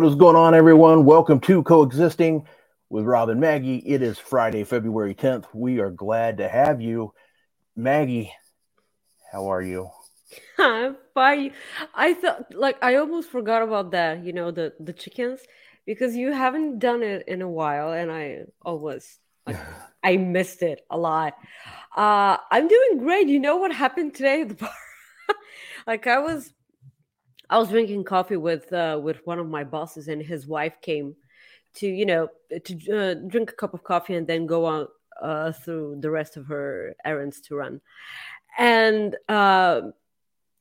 What is going on, everyone? Welcome to Coexisting with Rob and Maggie. It is Friday, February 10th. We are glad to have you. Maggie, how are you? I'm fine. I thought like I almost forgot about that, you know, the the chickens because you haven't done it in a while and I always like I missed it a lot. Uh I'm doing great. You know what happened today at the bar? like I was I was drinking coffee with uh with one of my bosses and his wife came to, you know, to uh, drink a cup of coffee and then go on uh through the rest of her errands to run. And uh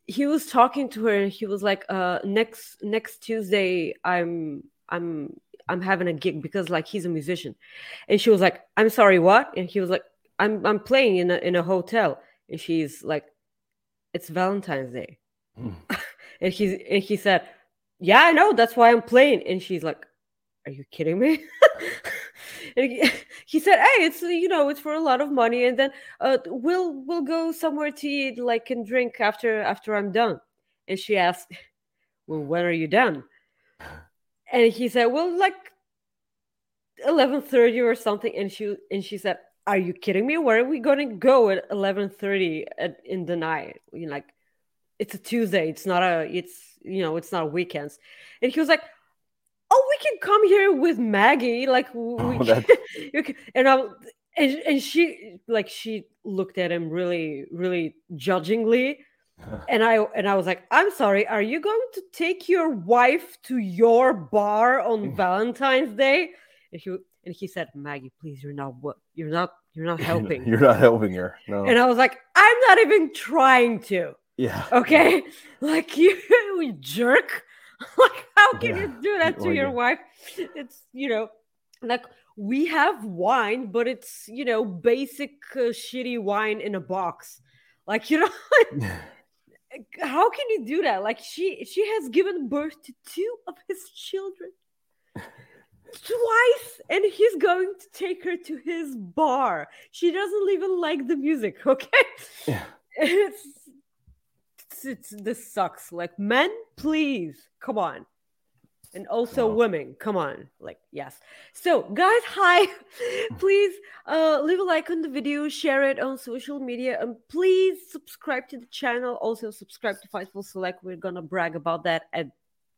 he was talking to her and he was like uh next next tuesday i'm i'm i'm having a gig because like he's a musician and she was like i'm sorry what and he was like i'm i'm playing in a in a hotel and she's like it's valentine's day Hmm. and he and he said yeah i know that's why i'm playing. And she's like are you kidding me? And he, he said hey it's you know it's for a lot of money and then uh we'll we'll go somewhere to eat like and drink after after i'm done. And she asked well when are you done? And he said well like 11:30 or something. And she and she said are you kidding me? Where are we going to go at 11:30 at, in the night? You know, like it's a tuesday it's not a it's you know it's not weekends and he was like oh we can come here with maggie like we Oh, can, can and i and, and she like she looked at him really really judgingly and i and i was like i'm sorry are you going to take your wife to your bar on valentine's day and he and he said maggie please you're not what you're not you're not helping You're not helping her. No. and i was like i'm not even trying to yeah. okay? Like you, you jerk? Like how can Yeah, you do that to like your a- wife? It's you know like we have wine but it's you know basic uh, shitty wine in a box. Like you know how can you do that? Like she she has given birth to two of his children twice and he's going to take her to his bar. She doesn't even like the music okay? Yeah. it's, it's it's this sucks. Like men please come on. And also Wow. women come on. Like yes. So guys hi. Please uh leave a like on the video share it on social media and please subscribe to the channel. Also subscribe to fightful select. We're gonna brag about that at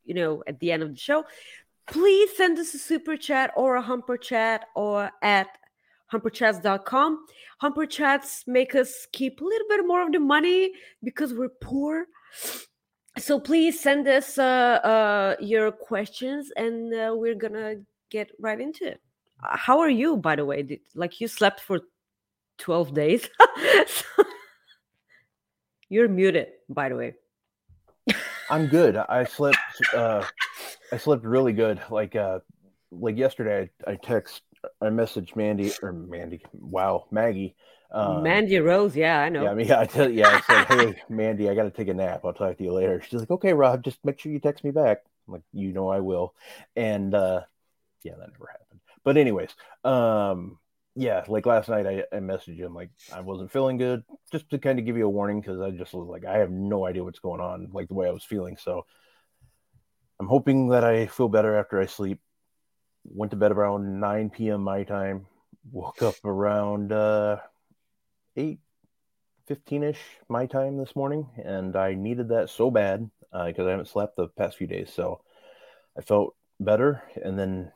you know at the end of the show. Please send us a super chat or a humper chat or at humperchats.com humper chats make us keep a little bit more of the money because we're poor. So please send us uh, uh, your questions and uh, we're gonna get right into it. How are you by the way? Did, like you slept for 12 days? So- you're muted by the way. I'm good. I slept uh I slept really good. Like uh like yesterday I, I text I messaged Mandy or Mandy. Wow, Maggie. Um, mandy rose yeah i know Yeah, I mean, I tell yeah, I said, hey, Mandy, I got to take a nap. I'll talk to you later. She's like, okay, Rob, just make sure you text me back. I'm like, you know, I will. And uh, yeah, that never happened. But anyways, um, yeah, like last night, I, I messaged him like I wasn't feeling good, just to kind of give you a warning because I just was like, I have no idea what's going on, like the way I was feeling. So I'm hoping that I feel better after I sleep. Went to bed around 9 p.m. my time. Woke up around uh, 8 15 ish my time this morning, and I needed that so bad because I haven't slept the past few days. So I felt better. And then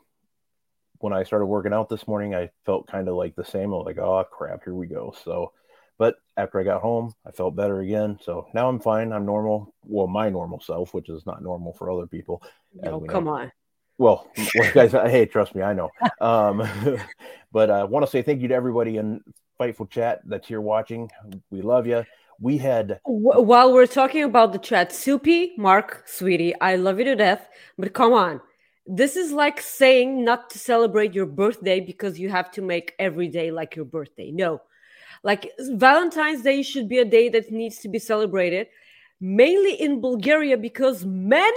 when I started working out this morning, I felt kind of like the same. I was like, oh crap, here we go. So But after I got home, I felt better again. So now I'm fine. I'm normal. Well, my normal self, which is not normal for other people. Oh, we know. come on. Well, well, guys, hey, trust me, I know. Um, but I want to say thank you to everybody in Fightful Chat that's here watching. We love you. We had While we're talking about the chat, Soupy, Mark, sweetie, I love you to death, but come on. This is like saying not to celebrate your birthday because you have to make every day like your birthday. No. Like Valentine's Day should be a day that needs to be celebrated, mainly in Bulgaria because men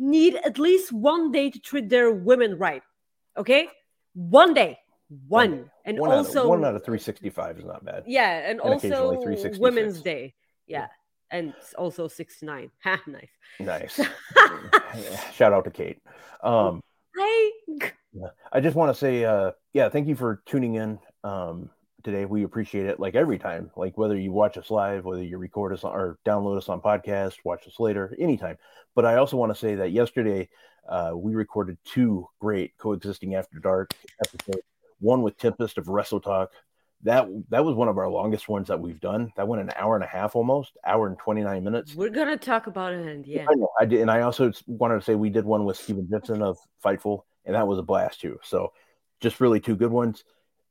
need at least one day to treat their women right. Okay? One day. One. day. And one, also out of, one out of 365 is not bad. yeah, and, And also Women's Day. Yeah. Yeah. And also 69. Ha, nice. Nice. Shout out to Kate. Um, Hi. I just want to say, uh, yeah, thank you for tuning in um, today. We appreciate it. Like every time, like whether you watch us live, whether you record us or download us on podcast, watch us later, anytime. But I also want to say that yesterday uh, we recorded two great coexisting after dark episodes. One with Tempest of Wrestle Talk. That that was one of our longest ones that we've done. That went an hour and a half almost, hour and twenty nine minutes. We're gonna talk about it the. I know. I did, and I also wanted to say we did one with Steven Jensen of Fightful, and that was a blast too. So, just really two good ones.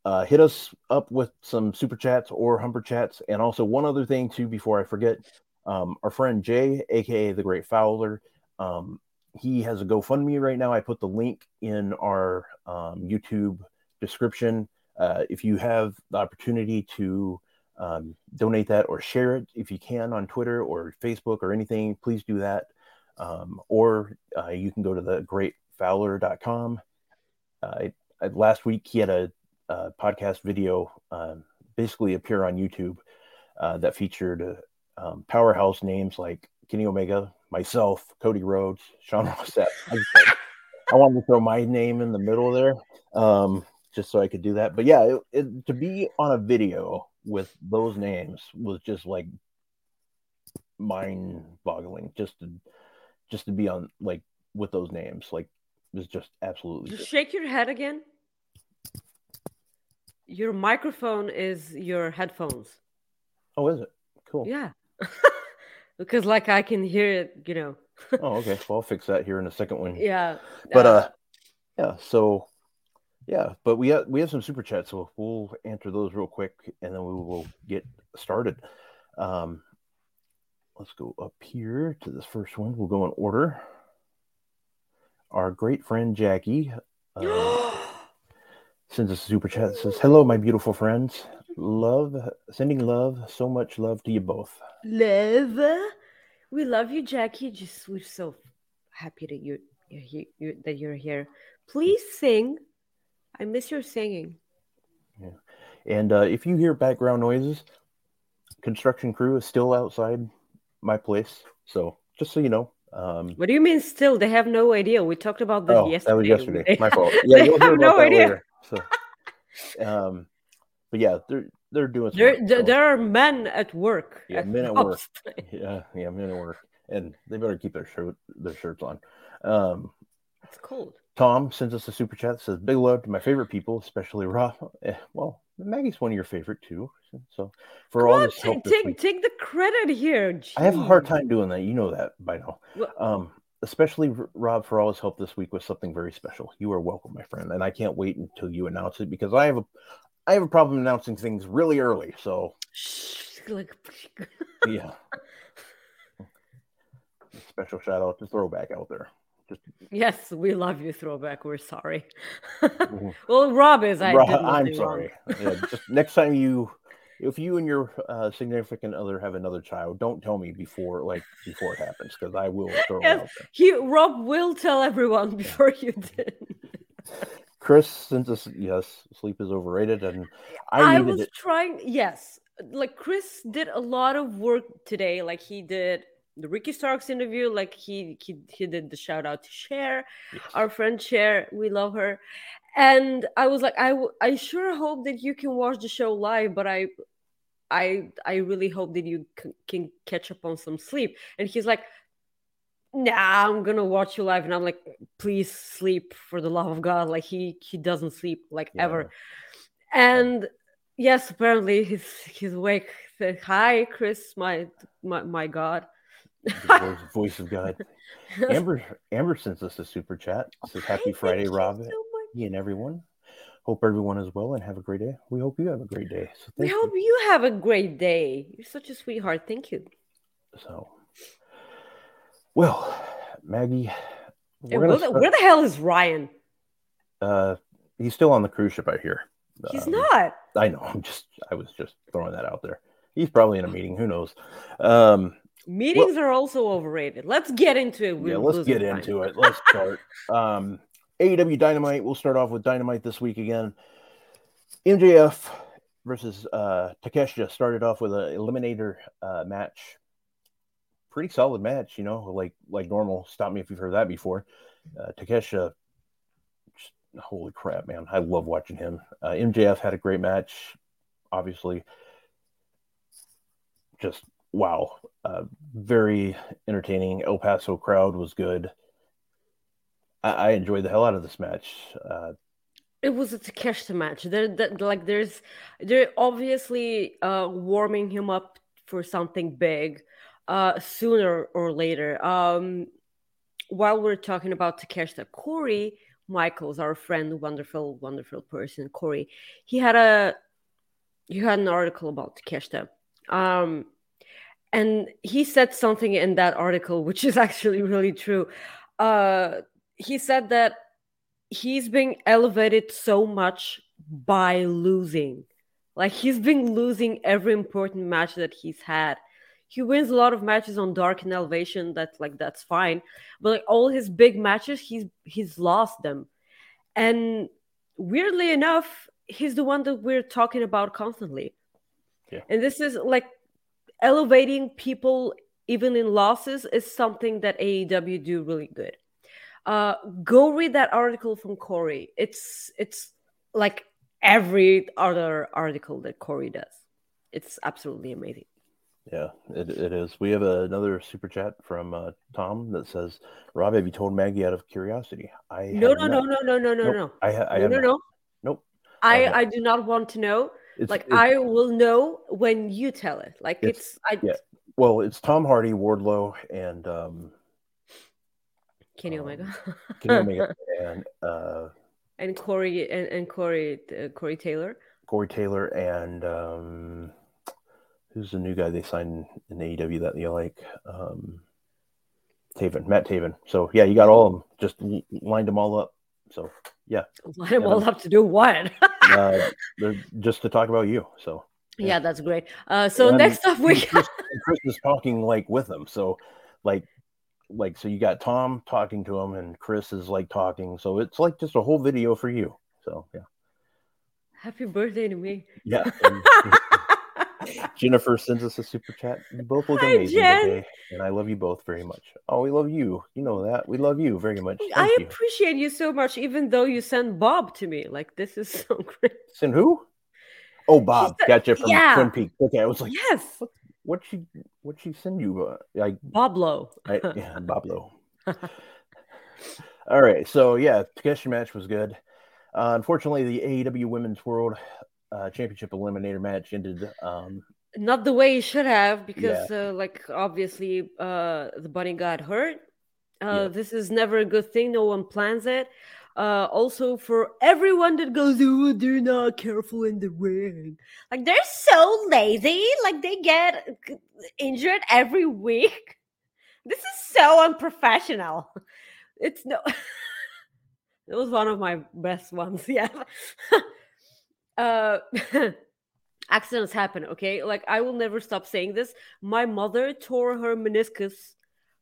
Uh, hit us up with some super chats or humper chats, and also one other thing too before I forget. Um, our friend Jay, aka the Great Fowler, um, he has a GoFundMe right now. I put the link in our um, YouTube description. Uh, if you have the opportunity to um, donate that or share it if you can on Twitter or Facebook or anything, please do that. Um, or uh, you can go to the greatfowler.com. Uh, I- last week he had a, a podcast video um, basically appear on YouTube uh, that featured uh, um, powerhouse names like Kenny Omega, myself, Cody Rhodes, Sean Ross Sapp. I, like, I wanted to throw my name in the middle there um, just so I could do that. But yeah, it, it, to be on a video with those names was just like mind boggling just to just to be on like with those names like it was just absolutely just- shake your head again. Your microphone is your headphones. oh is it cool Yeah. because like I can hear it, you know. oh okay well i'll fix that here in a second one Yeah. but uh yeah so yeah but we have we have some super chats so we'll answer those real quick and then we will get started um let's go up here to this first one we'll go in order our great friend jackie uh, sends us a super chat that says hello my beautiful friends love sending love so much love to you both love. We love you, Jackie. Just we're so happy that you you're here, you, that you're here. Please sing. I miss your singing. And uh, if you hear background noises, construction crew is still outside my place. So just so you know. Um, What do you mean? Still, they have no idea. We talked about this oh, yesterday. that was yesterday. My fault. Yeah, they you'll hear have no that idea. later. So, um, but yeah, they're they're doing. There, there, there are men at work. Yeah, men at work. Yeah, yeah, men at work, and they better keep their shirt their shirts on. Um, It's cold. Tom sends us a super chat that says, Big love to my favorite people, especially Rob. Eh, well, Maggie's one of your favorite too. So for Come all on, this take, this take, week, take the credit here. I have a hard time doing that. You know that by now. Well- Um, especially Rob for all his help this week with something very special. You are welcome, my friend, and I can't wait until you announce it because I have a I have a problem announcing things really early. So yeah. Special shout out to throwback out there. Just yes, we love you, throwback. We're sorry. Mhm. well, Rob is. I Rob, I'm sorry. Yeah, just next time you, if you and your uh, significant other have another child, don't tell me before like before it happens because I will throw Yes. it out there. He Rob will tell everyone before you did. Chris, since this, yes, sleep is overrated, and I I, was it. trying. Yes, like Chris did a lot of work today. Like he did the Ricky Starks interview. Like he he he did the shout out to Cher, Yes. our friend Cher. We love her. And I was like, I w- I sure hope that you can watch the show live, but I I I really hope that you c- can catch up on some sleep. And he's like, Nah, I'm gonna watch you live. And I'm like, please sleep for the love of God. Like he he doesn't sleep like Yeah. ever. And yes, apparently he's he's awake Th- Hi, Chris, my my my God. Voice, voice of God. Amber Amber sends us a super chat. Says Happy Friday, you Rob much. and everyone. Hope everyone is well and have a great day. We hope you have a great day. So We hope you. you have a great day. You're such a sweetheart. Thank you. So well, Maggie, where, the, start- where the hell is Ryan? uh he's still on the cruise ship, I hear. He's Um, not. I know. I'm just I was just throwing that out there. He's probably in a meeting. Who knows? Um, Meetings are also overrated. Let's get into it. yeah, We're let's get time. into it. Let's start. um, AEW Dynamite. We'll start off with Dynamite this week again. MJF versus uh, Takeshita started off with an eliminator uh, match. Pretty solid match, you know, like like normal. Stop me if you've heard that before. Uh, Takeshita, just- holy crap, man! I love watching him. Uh, MJF had a great match, obviously. Just wow, uh, very entertaining. El Paso crowd was good. I, I enjoyed the hell out of this match. Uh, It was a Takeshita match. There, that like, there's, they're obviously uh, warming him up for something big, uh, sooner or later. Um, while we're talking about Takeshita, Corey Michaels, our friend, wonderful, wonderful person, Corey, he had a, he had an article about Takeshita. Um, and he said something in that article, which is actually really true. Uh, he said that he's being elevated so much by losing. Like he's been losing every important match that he's had. He wins a lot of matches on dark and elevation. That's like that's fine, but like all his big matches, he's he's lost them. And weirdly enough, he's the one that we're talking about constantly. Yeah. And this is like elevating people even in losses is something that AEW do really good. Uh, go read that article from Corey. It's it's like every other article that Corey does. It's absolutely amazing. Yeah, it, it is. We have another super chat from uh, Tom that says, "Rob, have you told Maggie out of curiosity?" I No, no, no, no, no, no, no, Nope, no. I, ha- I No, no, no. Nope. I Okay. I do not want to know. It's, Like it's- I will know when you tell it. Like It's- it's, I yeah. well, it's Tom Hardy, Wardlow, and um, Kenny um, Omega. Kenny Omega and uh, and Corey and, and Corey uh, Corey Taylor. Corey Taylor and um, who's the new guy they signed in AEW that you like? Um, Taven, Matt Taven. So yeah, you got all of them. Just lined them all up. So yeah, Line them all up to do what? uh, just to talk about you. So yeah, that's great. Uh, so And next up we Chris, Chris is talking like with them. So like like so you got Tom talking to him and Chris is like talking. So it's like just a whole video for you. So yeah. happy birthday to me. Yeah. Jennifer sends us a super chat. You both look Hi, amazing Jen. today, and I love you both very much. Oh, we love you. You know that. We love you very much. Thank I you. appreciate you so much, even though you sent Bob to me. Like this is so great. Send who? Oh, Bob. said- Gotcha from yeah. Twin Peaks. Okay, I was like, Yes, what she what she send you? Uh, like Lowe. I, yeah, Lowe. All right, so yeah, the Takeshi match was good. Uh, unfortunately, the AEW Women's World uh, Championship Eliminator match ended. Um, Not the way it should have, because uh, like obviously uh, the bunny got hurt. Uh, Yeah. This is never a good thing. No one plans it. Uh, also, for everyone that goes, oh, they're not careful in the ring. Like they're so lazy. Like they get injured every week. This is so unprofessional. It's no. it was one of my best ones. Yeah. uh, accidents happen. Okay, like I will never stop saying this. My mother tore her meniscus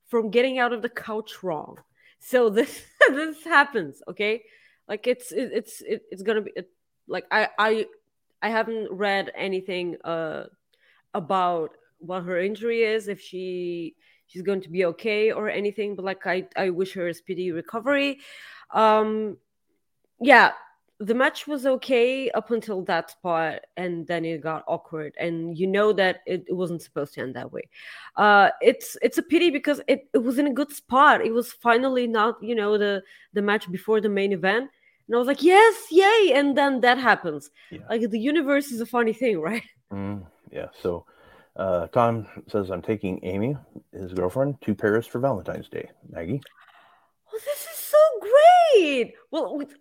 from getting out of the couch wrong. So this this happens. Okay, like it's it, it's it, it's gonna be it, like I I I haven't read anything uh about what her injury is if she she's going to be okay or anything but like i i wish her a speedy recovery um yeah the match was okay up until that spot and then it got awkward and you know that it, it wasn't supposed to end that way uh it's it's a pity because it, it was in a good spot it was finally not you know the the match before the main event and i was like yes yay and then that happens Yeah. like the universe is a funny thing right mm, yeah, so Uh, Con says, I'm taking Amy, his girlfriend, to Paris for Valentine's Day. Maggie? Well, this is so great. Well, with,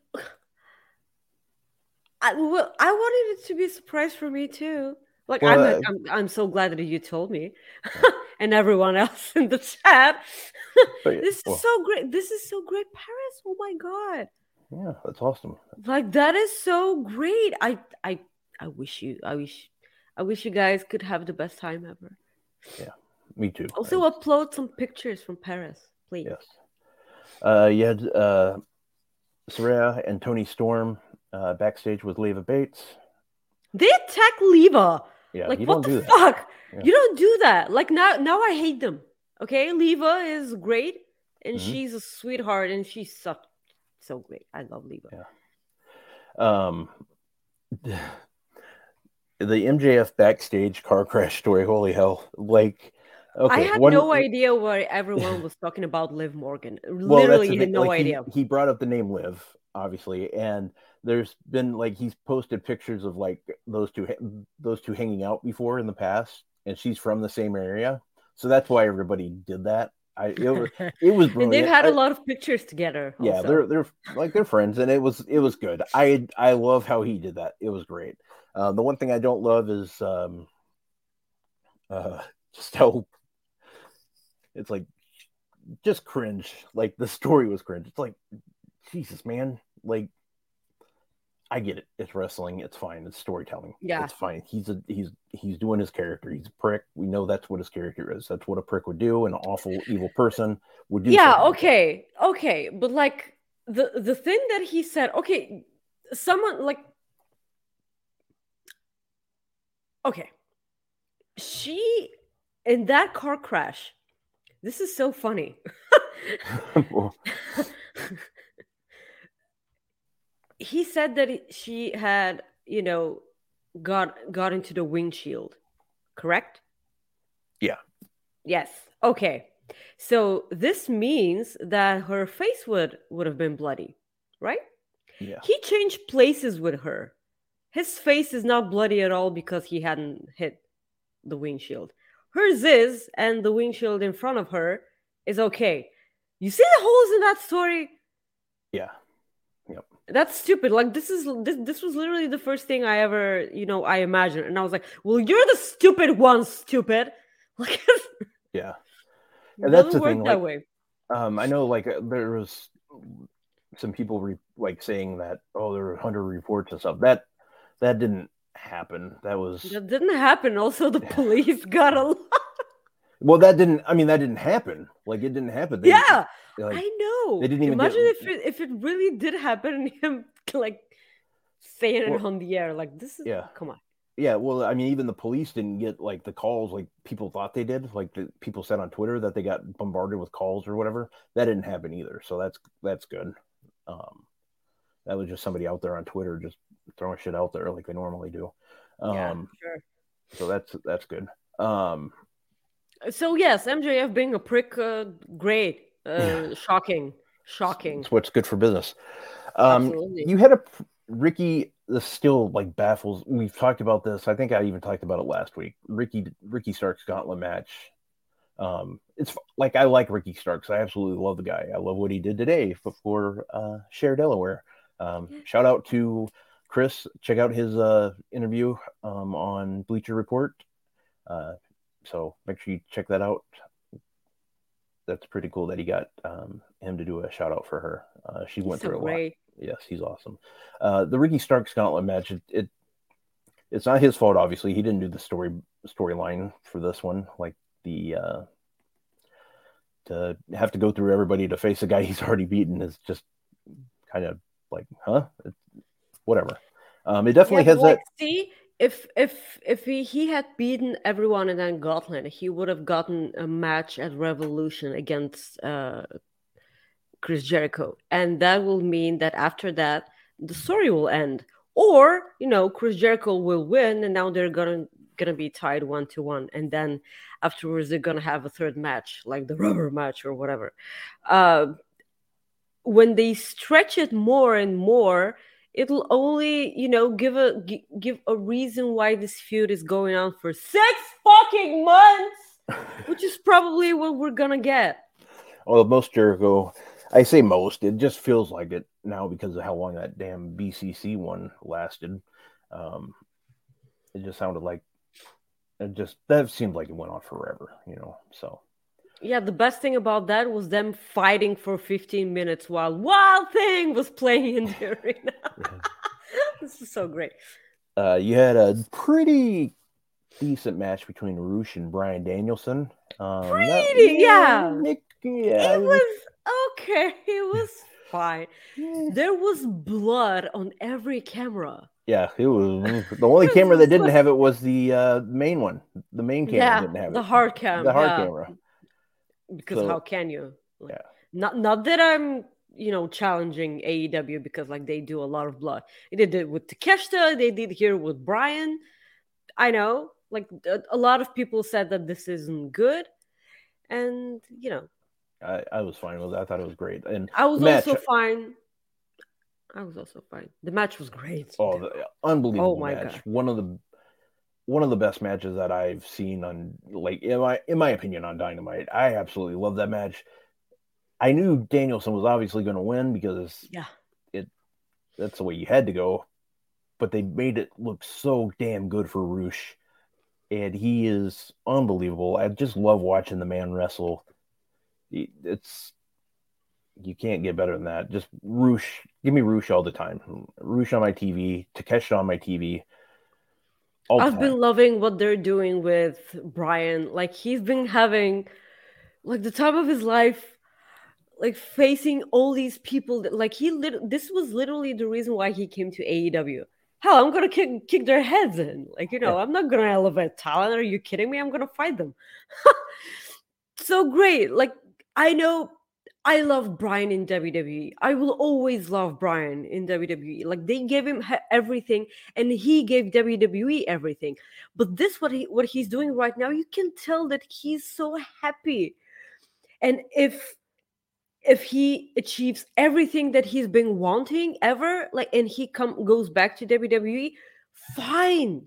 I, well, I wanted it to be a surprise for me too. Like Well, I'm, I'm, I'm so glad that you told me, and everyone else in the chat. This is well- so great. This is so great, Paris. Oh my god! Yeah, that's awesome. Like that is so great. I, I, I wish you, I wish, I wish you guys could have the best time ever. Yeah, me too. Also, upload some pictures from Paris, please. yes. Uh, you had uh, Saraya and Toni Storm uh, backstage with Leva Bates. They attack Leva. Yeah, like what the fuck Yeah. you don't do that like now now i hate them okay leva is great and Mhm. she's a sweetheart and she's so so great i love leva Yeah. Um, the MJF backstage car crash story. Holy hell! Like, okay, i had one- no idea why everyone was talking about liv morgan Well, literally the had thing, no like, he- idea He, brought up the name Liv, obviously, and there's been like he's posted pictures of like those two those two hanging out before in the past, and she's from the same area, so that's why everybody did that. I it was it was and brilliant. they've had a a lot of pictures together yeah, also. they're they're like they're friends, and it was it was good. I I love how he did that. It was great. Uh, the one thing I don't love is um, uh, just how it's like just cringe. Like the story was cringe. It's like Jesus, man. Like I get it. It's wrestling. It's fine. It's storytelling. Yeah. it's fine. He's a he's he's doing his character. He's a prick. We know that's what his character is. That's what a prick would do. An awful evil person would do. yeah something like okay okay but like the the thing that he said okay someone like okay she in that car crash this is so funny he said that she had you know got got into the windshield correct? Yeah. yes. Okay. So this means that her face would would have been bloody right? Yeah. he changed places with her. His face is not bloody at all because he hadn't hit the windshield. Hers is and the windshield in front of her is okay. You see the holes in that story? Yeah. That's stupid. Like this is this this was literally the first thing I ever, you know, I imagined. And I was like, well, you're the stupid one, stupid. Like Yeah. And that's the thing, that like- way. Um, I know like uh, there was some people re- like saying that oh there were hundred reports and stuff. That that didn't happen. That was That didn't happen. Also, the police got a lot. Well that didn't I mean that didn't happen. Like it didn't happen. They- Yeah, like, I know. they didn't even get- Imagine if it if it really did happen and him like saying it on the air. Like this is yeah. come on. yeah, well I mean even the police didn't get like the calls like people thought they did. Like the people said on Twitter that they got bombarded with calls or whatever. That didn't happen either. So that's that's good. Um that was just somebody out there on Twitter just throwing shit out there like they normally do. Um yeah, sure. so that's that's good. Um So yes, MJF being a prick, uh, great, uh, shocking, shocking. It's what's good for business. Um, Absolutely. you had a Ricky. This still like baffles. We've talked about this. I think I even talked about it last week. Ricky Ricky Starks gauntlet match. Um, it's like I like Ricky Starks. I absolutely love the guy. I love what he did today for uh, Cher Delaware. Um, shout out to Chris. Check out his uh, interview um, on Bleacher Report. Uh, so make sure you check that out. That's pretty cool that he got um, him to do a shout out for her. Uh, she went so through a lot. Yes, he's awesome. Uh, the Ricky Starks gauntlet match. It, it it's not his fault. Obviously, he didn't do the story storyline for this one. Like the uh, to have to go through everybody to face a guy he's already beaten is just kind of like, huh? It, whatever. Um, it definitely Yeah, has like, that. See, if if if he, he had beaten everyone and then gauntlet, he would have gotten a match at Revolution against uh, Chris Jericho, and that will mean that after that the story will end, or you know Chris Jericho will win, and now they're gonna gonna be tied one to one, and then afterwards they're gonna have a third match, like the rubber match or whatever. Uh, when they stretch it more and more, it'll only you know give a give a reason why this feud is going on for six fucking months which is probably what we're gonna get Well, most Jericho, I say most, it just feels like it now because of how long that damn BCC one lasted. Um, it just sounded like it just that seemed like it went on forever, you know. So yeah the best thing about that was them fighting for 15 minutes while wild thing was playing in the arena this is so great uh, you had a pretty decent match between Rush and Bryan Danielson. Um, that- Pretty, yeah. Nick, yeah, it was okay it was fine yeah. there was blood on every camera Yeah, it was the only camera that didn't have it was the uh, main one. The main camera yeah didn't have the it. The hard cam the hard yeah. camera. Because So- how can you Like, Yeah. not not that i'm you know challenging aew because like they do a lot of blood they did it with takeshita they did here with Bryan i know like a, a lot of people said that this isn't good and you know I, I was fine with it. I thought it was great. And i was match- also fine i was also fine the match was great oh, the unbelievable Oh my match! God. One of the one of the best matches that I've seen on like in my in my opinion on Dynamite. I absolutely love that match. I knew Danielson was obviously going to win because yeah it that's the way you had to go. But they made it look so damn good for Rush. And he is unbelievable. I just love watching the man wrestle. It's you can't get better than that. Just Rush, give me Rush all the time. Rush on my TV, Takeshita on my TV. I've been loving what they're doing with Bryan. Like he's been having like the time of his life, like facing all these people that like he lit- this was literally the reason why he came to AEW. Hell, I'm gonna kick kick their heads in. Like, you know. I'm not gonna elevate talent. Are you kidding me? I'm gonna fight them. so great. Like, I know I love Bryan in WWE. I will always love Bryan in WWE. Like they gave him everything and he gave WWE everything. But this what he what he's doing right now, you can tell that he's so happy. And if if he achieves everything that he's been wanting ever, like and he come goes back to WWE, fine.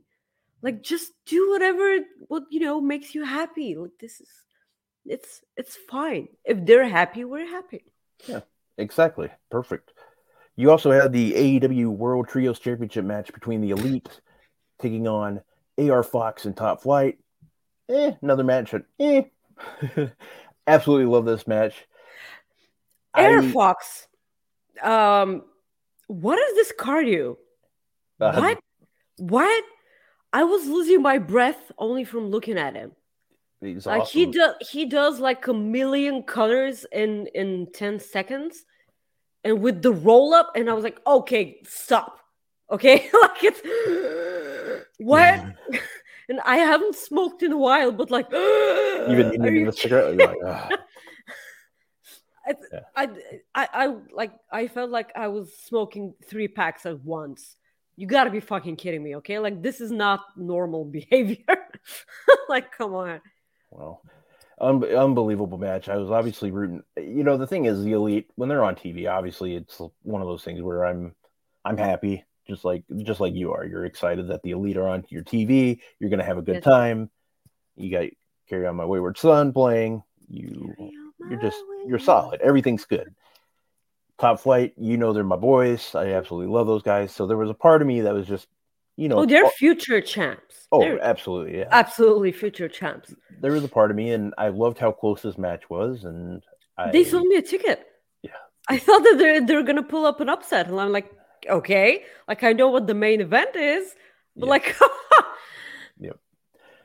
Like just do whatever what you know makes you happy. Like this is it's it's fine. If they're happy, we're happy. Yeah, exactly. Perfect. You also had the AEW World Trios Championship match between the Elite taking on AR Fox and Top Flight. Eh, another match. Eh. Absolutely love this match. Air I- Fox. Um what is this cardio? uh, what? What? I was losing my breath only from looking at him. He's Like he does he does like a million colors in in 10 seconds and with the roll up and I was like, "Okay, stop." Okay? like it's what? and I haven't smoked in a while, but like Even even the cigarette. like, "Ah." It's- Yeah. I, I, I like. I felt like I was smoking three packs at once. You got to be fucking kidding me, okay? Like this is not normal behavior. like, come on. Well, un- unbelievable match. I was obviously rooting. You know, the thing is, the elite when they're on TV, obviously, it's one of those things where I'm, I'm happy, just like just like you are. You're excited that the elite are on your TV. You're gonna have a good Yes. time. You got carry on my wayward son playing. You, you're just you're solid. Everything's good. Top flight, you know they're my boys. I absolutely love those guys. So there was a part of me that was just, you know, Oh, they're future champs. oh, They're absolutely, yeah. absolutely future champs. there was a part of me, and I loved how close this match was, and I, They sold me a ticket. Yeah. I thought that they're they're gonna pull up an upset, and I'm like, okay, like I know what the main event is, but Yeah. like, yep.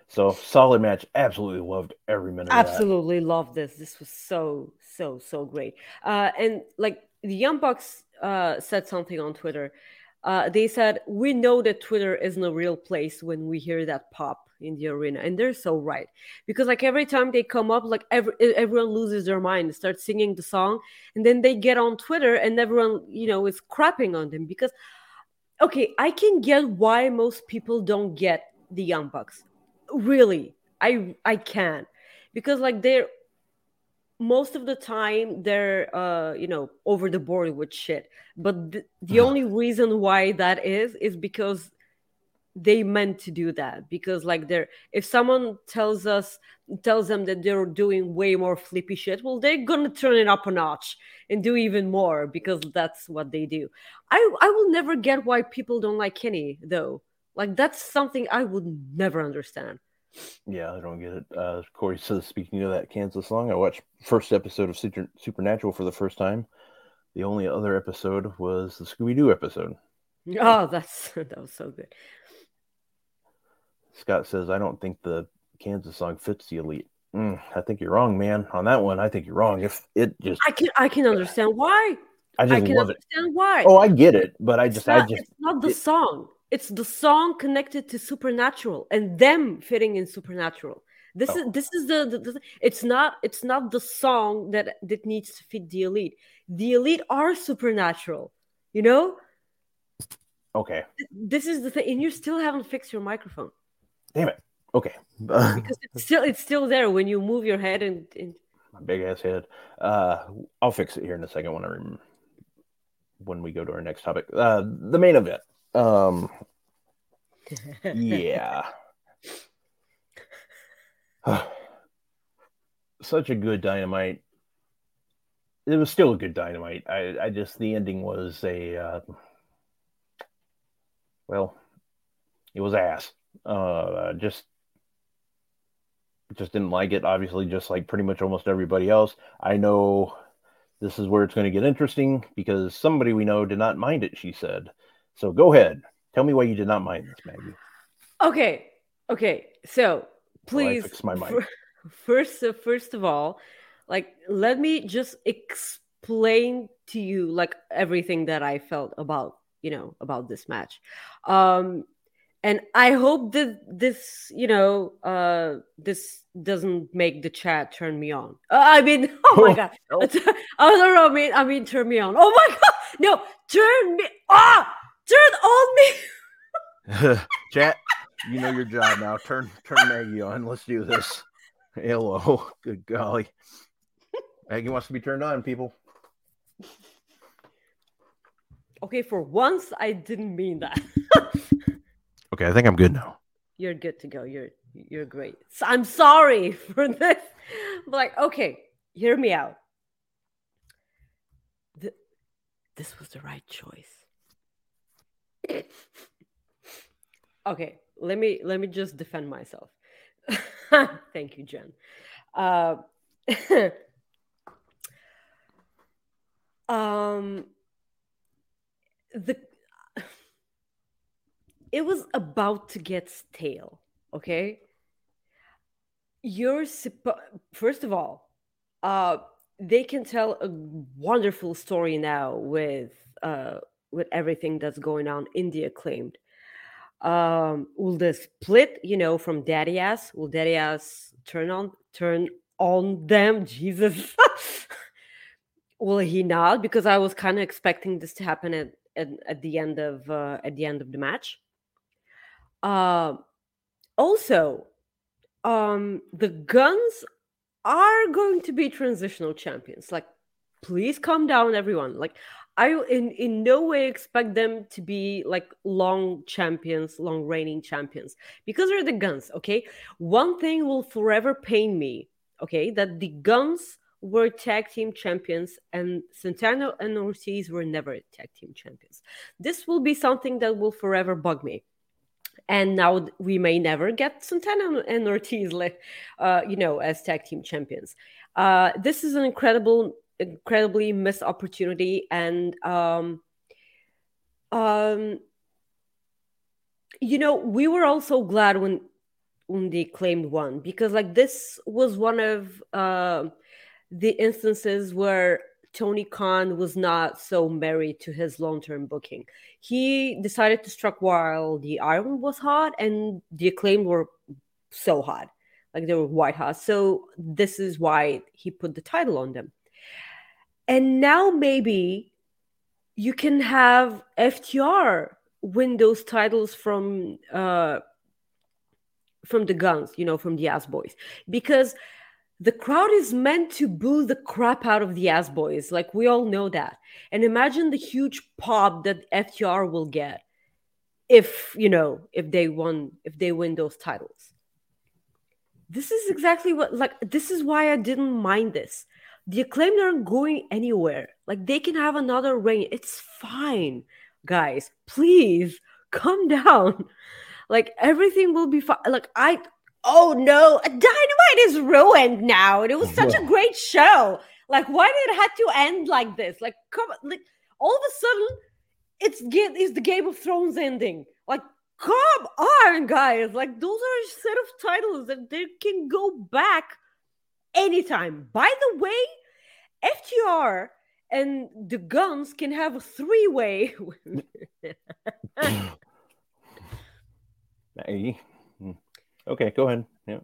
so solid match. Absolutely loved every minute. Of that. absolutely love this. This was so so so great. Uh, and like the Young Bucks uh, said something on Twitter. Uh, they said we know that Twitter isn't a real place when we hear that pop in the arena, and they're so right because like every time they come up, like every, everyone loses their mind, starts singing the song, and then they get on Twitter and everyone you know is crapping on them because okay, I can get why most people don't get the Young Bucks. Really, I I can because like they're most of the time they're uh you know over the board with shit. But th- the only reason why that is is because they meant to do that. Because like they're if someone tells us tells them that they're doing way more flippy shit well they're gonna turn it up a notch and do even more because that's what they do. I i will never get why people don't like kenny though. Like that's something i would never understand Yeah, I don't get it. Uh, Corey says, speaking of that Kansas song, I watched first episode of Super, Supernatural for the first time. The only other episode was the Scooby Doo episode. oh that's that was so good Scott says, I don't think the Kansas song fits the elite. Mm, I think you're wrong, man. On that one, I think you're wrong. If it just, i can i can understand why I i just can love it. understand why Oh, I get it, but I just, not, I just, it's not the it- song. It's the song connected to supernatural and them fitting in supernatural. This Oh. is this is the, the, the- it's not it's not the song that that needs to fit the elite. The elite are supernatural. You know? okay. This is the thing and you still haven't fixed your microphone Damn it. Okay. because it's still it's still there when you move your head and, and my big ass head. Uh, I'll fix it here in a second when I rem- when we go to our next topic. Uh, the main event. Um, yeah. Such a good dynamite. It was still a good dynamite. I, I just the ending was a uh, well, it was ass. Uh, just just didn't like it. Obviously, just like pretty much almost everybody else. I know this is where it's going to get interesting because somebody we know did not mind it. She said. So go ahead. Tell me why you did not mind this, Maggie. Okay. Okay. So I please fix my mic. fir- first uh, first of all, like let me just explain to you like everything that I felt about, you know, about this match. Um and I hope that this, you know, uh this doesn't make the chat turn me on. Uh, I mean, oh my god. Oh. oh no, no, I mean, I mean turn me on. Oh my god. No, turn me ah! Turn on me. Chat, you know your job now. Turn turn Maggie on. Let's do this. Hello. Good golly. Maggie wants to be turned on, people. Okay, for once I didn't mean that. Okay, I think I'm good now. you're good to go. You're you're great. So I'm sorry for this. But like, okay, hear me out. Th- this was the right choice. Okay, let me let me just defend myself. Thank you, Jen. Uh, um, the it was about to get stale. Okay, you're suppo- first of all, uh, they can tell a wonderful story now with uh with everything that's going on in the acclaimed. Um, will the split, you know, from daddy ass? Will daddy ass turn on turn on them? Jesus. will he not? Because I was kind of expecting this to happen at, at at the end of uh, at the end of the match. Uh, also, um, the Gunns are going to be transitional champions. Like, please calm down, everyone. Like, I in in no way expect them to be like long champions, long reigning champions, because they're the Gunns. Okay, one thing will forever pain me. Okay, that the Gunns were tag team champions and Santana and Ortiz were never tag team champions. This will be something that will forever bug me and now we may never get Santana and Ortiz, uh, you know, as tag team champions. Uh, this is an incredible, incredibly missed opportunity, and um, um, you know, we were also glad when they claimed one because, like, this was one of uh, the instances where Tony Khan was not so married to his long term booking. He decided to strike while the iron was hot and the acclaim were so hot, like they were white hot. So this is why he put the title on them. And now maybe you can have FTR win those titles from uh from the Gunns, you know, from the ass boys, because the crowd is meant to boo the crap out of the ass boys. Like we all know that. And imagine the huge pop that FTR will get if, you know, if they won, if they win those titles. This is exactly what, like, this is why I didn't mind this. The acclaimed aren't going anywhere. Like, they can have another reign. It's fine, guys. Please calm down. Like, everything will be fine. Like, I, oh no, Dynamite is ruined now. And it was oh, such a great show. Like, why did it have to end like this? Like, come on, like all of a sudden, it's it's the Game of Thrones ending. Like, come on, guys. Like, those are a set of titles that they can go back anytime. By the way, FTR and the Gunns can have a three-way. Hey. Hmm. Okay, go ahead. Yeah.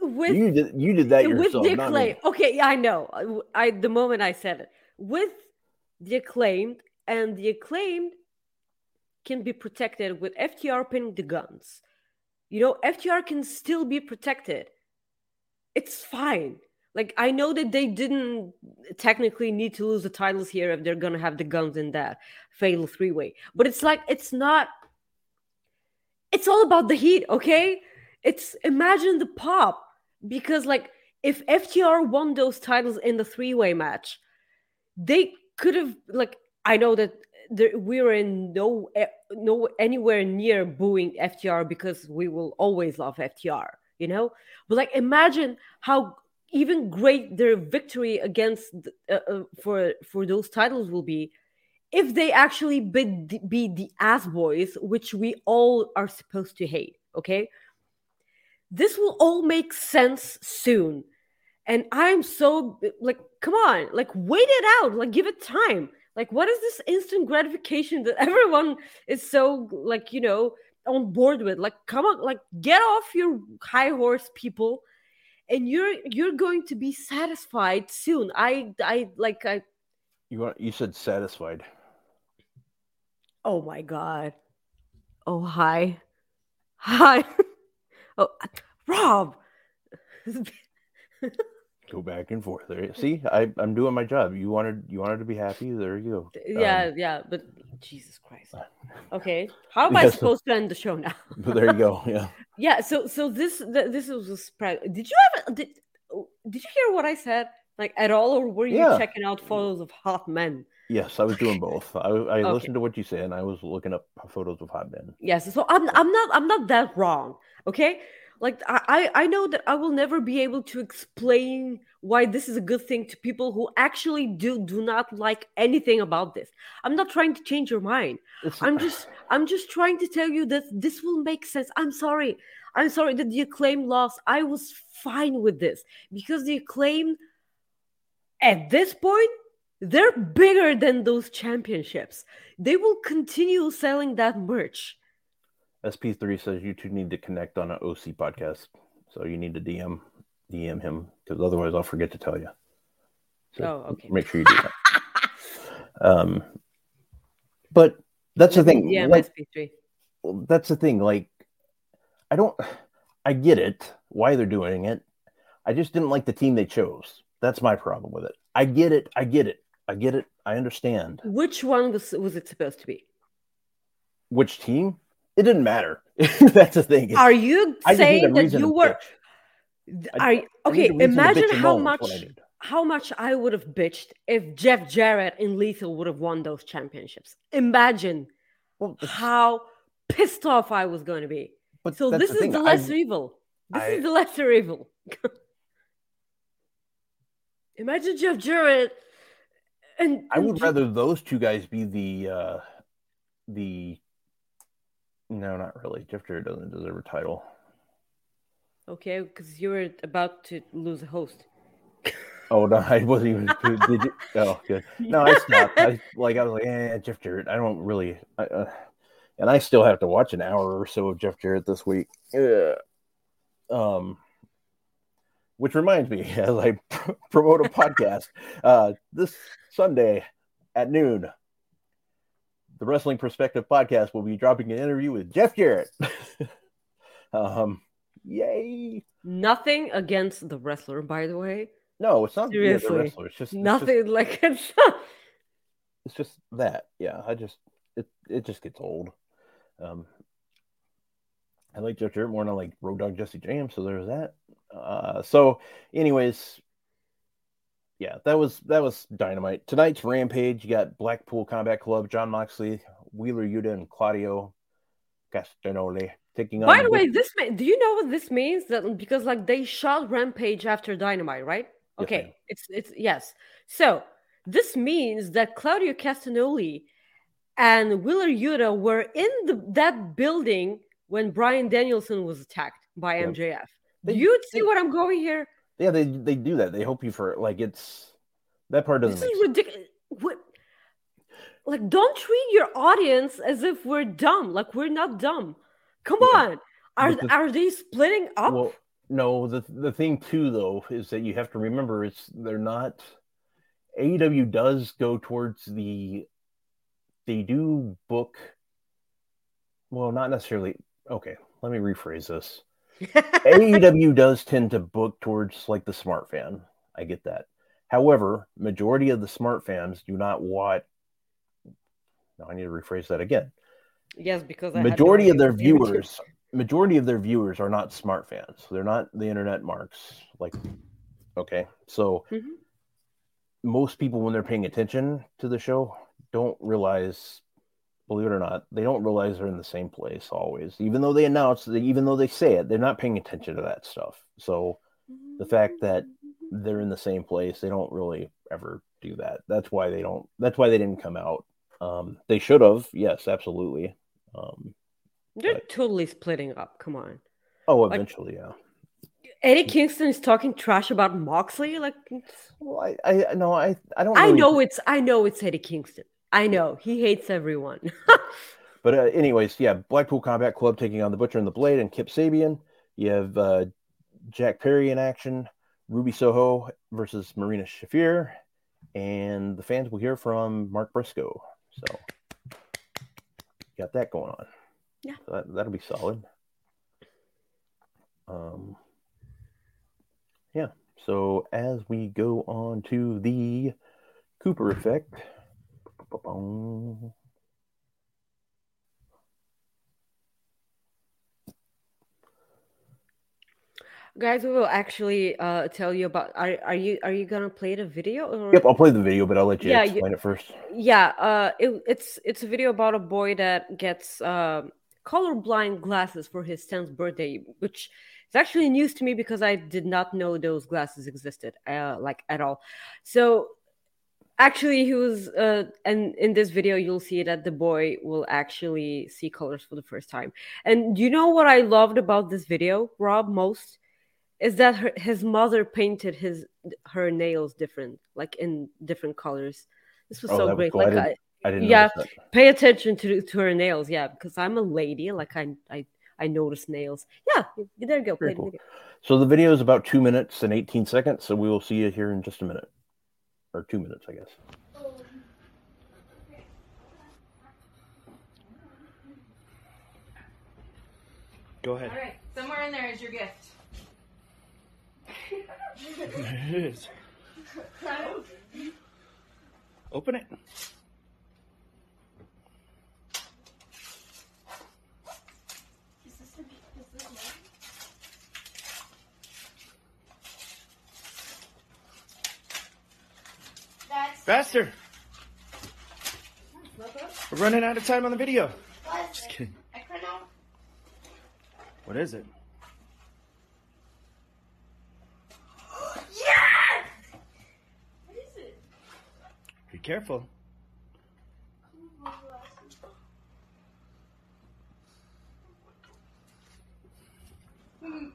with You did you did that with yourself. the not acclaim. Okay, yeah, I know. I, I the moment I said it with the acclaimed and the acclaimed can be protected with FTR pinning the Gunns. You know, FTR can still be protected. It's fine. Like I know that they didn't technically need to lose the titles here if they're gonna have the Gunns in that fatal three way, but it's like it's not. It's all about the heat, okay? It's imagine the pop because like if FTR won those titles in the three way match, they could have like I know that there, we were in no eh, no anywhere near booing FTR because we will always love FTR, you know. But like imagine how even great their victory against uh, uh, for for those titles will be if they actually be, be the ass boys, which we all are supposed to hate. Okay, this will all make sense soon. And I'm so like, come on, like wait it out, like give it time. Like, what is this instant gratification that everyone is so like, you know, on board with? Like, come on, like get off your high horse, people, and you're you're going to be satisfied soon. I I like I You want you said satisfied. oh my god. Oh hi. Hi. oh Rob. Go back and forth. There. See, I, I'm doing my job. You wanted you wanted to be happy. There you go. yeah, Um, yeah, but Jesus Christ. Okay, how am I Yes. supposed to end the show now? but there you go. Yeah. yeah, so so this this was a surprise. Did you ever did did you hear what I said like at all, or were you Yeah. checking out photos of hot men? Yes, I was doing both. I, I Okay. listened to what you said, and I was looking up photos of hot men. Yes, so I'm I'm not I'm not that wrong. Okay, like I I know that I will never be able to explain why this is a good thing to people who actually do do not like anything about this. I'm not trying to change your mind. I'm just I'm just trying to tell you that this will make sense. I'm sorry. I'm sorry that the acclaim lost. I was fine with this because the acclaim at this point they're bigger than those championships. They will continue selling that merch. SP3 says you two need to connect on an OC podcast, so you need to DM DM him because otherwise I'll forget to tell you. So Oh, okay. Make sure you do that. um, but that's the thing. Yeah, like, SP3. that's the thing. Like, I don't, I get it why they're doing it. I just didn't like the team they chose. That's my problem with it. I get it. I get it. I get it. I understand. Which one was was it supposed to be? Which team? It didn't matter. that's the thing. Are you I just need a saying that you were are I okay, imagine how much that's what I need. how much I would have bitched if Jeff Jarrett and Lethal would have won those championships. Imagine Well, how pissed off I was going to be. but So this is thing. the I- lesser evil. This I- is the lesser evil. Imagine Jeff Jarrett and I would Je- rather those two guys be the uh the no, not really. Jeff Jarrett doesn't deserve a title. Okay, because you were about to lose a host. Oh no, I wasn't even. did you? Oh, good. No, I stopped. I like. I was like, eh, Jeff Jarrett. I don't really. I, uh, and I still have to watch an hour or so of Jeff Jarrett this week. Yeah. Um. Which reminds me, as I pr- promote a podcast, uh, this Sunday at noon, the Wrestling Perspective podcast will be dropping an interview with Jeff Jarrett. um, Yay! Nothing against the wrestler, by the way. No, it's not yeah, the wrestler. It's just it's Nothing just, like it's. it's just that. Yeah, I just it it just gets old. Um, I like Jeff Jarrett more than I like Road Dog Jesse James, so there's that. Uh, so, anyways, yeah, that was that was dynamite. Tonight's Rampage, you got Blackpool Combat Club, Jon Moxley, Wheeler Yuta, and Claudio Castagnoli taking on. By the way, this ma- do you know what this means? That because like they shot Rampage after Dynamite, right? Okay, ma'am. it's it's yes. So this means that Claudio Castagnoli and Wheeler Yuta were in the, that building when Bryan Danielson was attacked by MJF. They- do you see what I'm going here? Yeah, they they do that. They hope you for like it's that part doesn't This make is ridiculous. What? Like, don't treat your audience as if we're dumb. Like, we're not dumb. Come Yeah. on. Are the- are they splitting up? Well, no, the the thing too though is that you have to remember it's they're not AEW does go towards the they do book well, not necessarily okay, let me rephrase this. AEW does tend to book towards like the smart fan. I get that. However, majority of the smart fans do not watch now I need to rephrase that again yes, because I had no majority of their viewers majority of their viewers are not smart fans they're not the internet marks like okay so Mhm. most people when they're paying attention to the show don't realize believe it or not they don't realize they're in the same place always even though they announce that even though they say it they're not paying attention to that stuff so the fact that they're in the same place they don't really ever do that that's why they don't that's why they didn't come out um they should have yes absolutely um They're but- totally splitting up. Come on. oh Like- eventually yeah Eddie Kingston is talking trash about Moxley. Like, it's- well i i no i i don't I know it's I know it's Eddie Kingston. I know he hates everyone. but uh, anyways yeah blackpool combat club taking on the butcher and the blade and kip sabian you have uh jack perry in action ruby soho versus marina shafir and the fans will hear from mark briscoe so got that going on Yeah. so that, that'll be solid um yeah so as we go on to the cooper effect Guys, we will actually uh, tell you about. Are, are you are you gonna play the video? Or... Yep, I'll play the video, but I'll let you Yeah, you- explain it first. Yeah, uh, it, it's it's a video about a boy that gets um colorblind glasses for his 10th birthday, which is actually news to me because I did not know those glasses existed, uh, like at all. So actually, he was, uh, and in this video, you'll see that the boy will actually see colors for the first time. And do you know what I loved about this video, Rob, most? Is that her, his mother painted his her nails different, like in different colors. This was Oh, so that was great. cool. Like, I, I didn't Yeah. that. pay attention to to her nails yeah because i'm a lady like i i i notice nails yeah there you go play the video. So the video is about two minutes and 18 seconds, so we will see you here in just a minute. Or two minutes, I guess. Go ahead. All right, somewhere in there is your gift. There it is. Open it. That's Faster. We're running out of time on the video. Just kidding. I couldn't know. What is it? Yes! What is it? Be careful. Put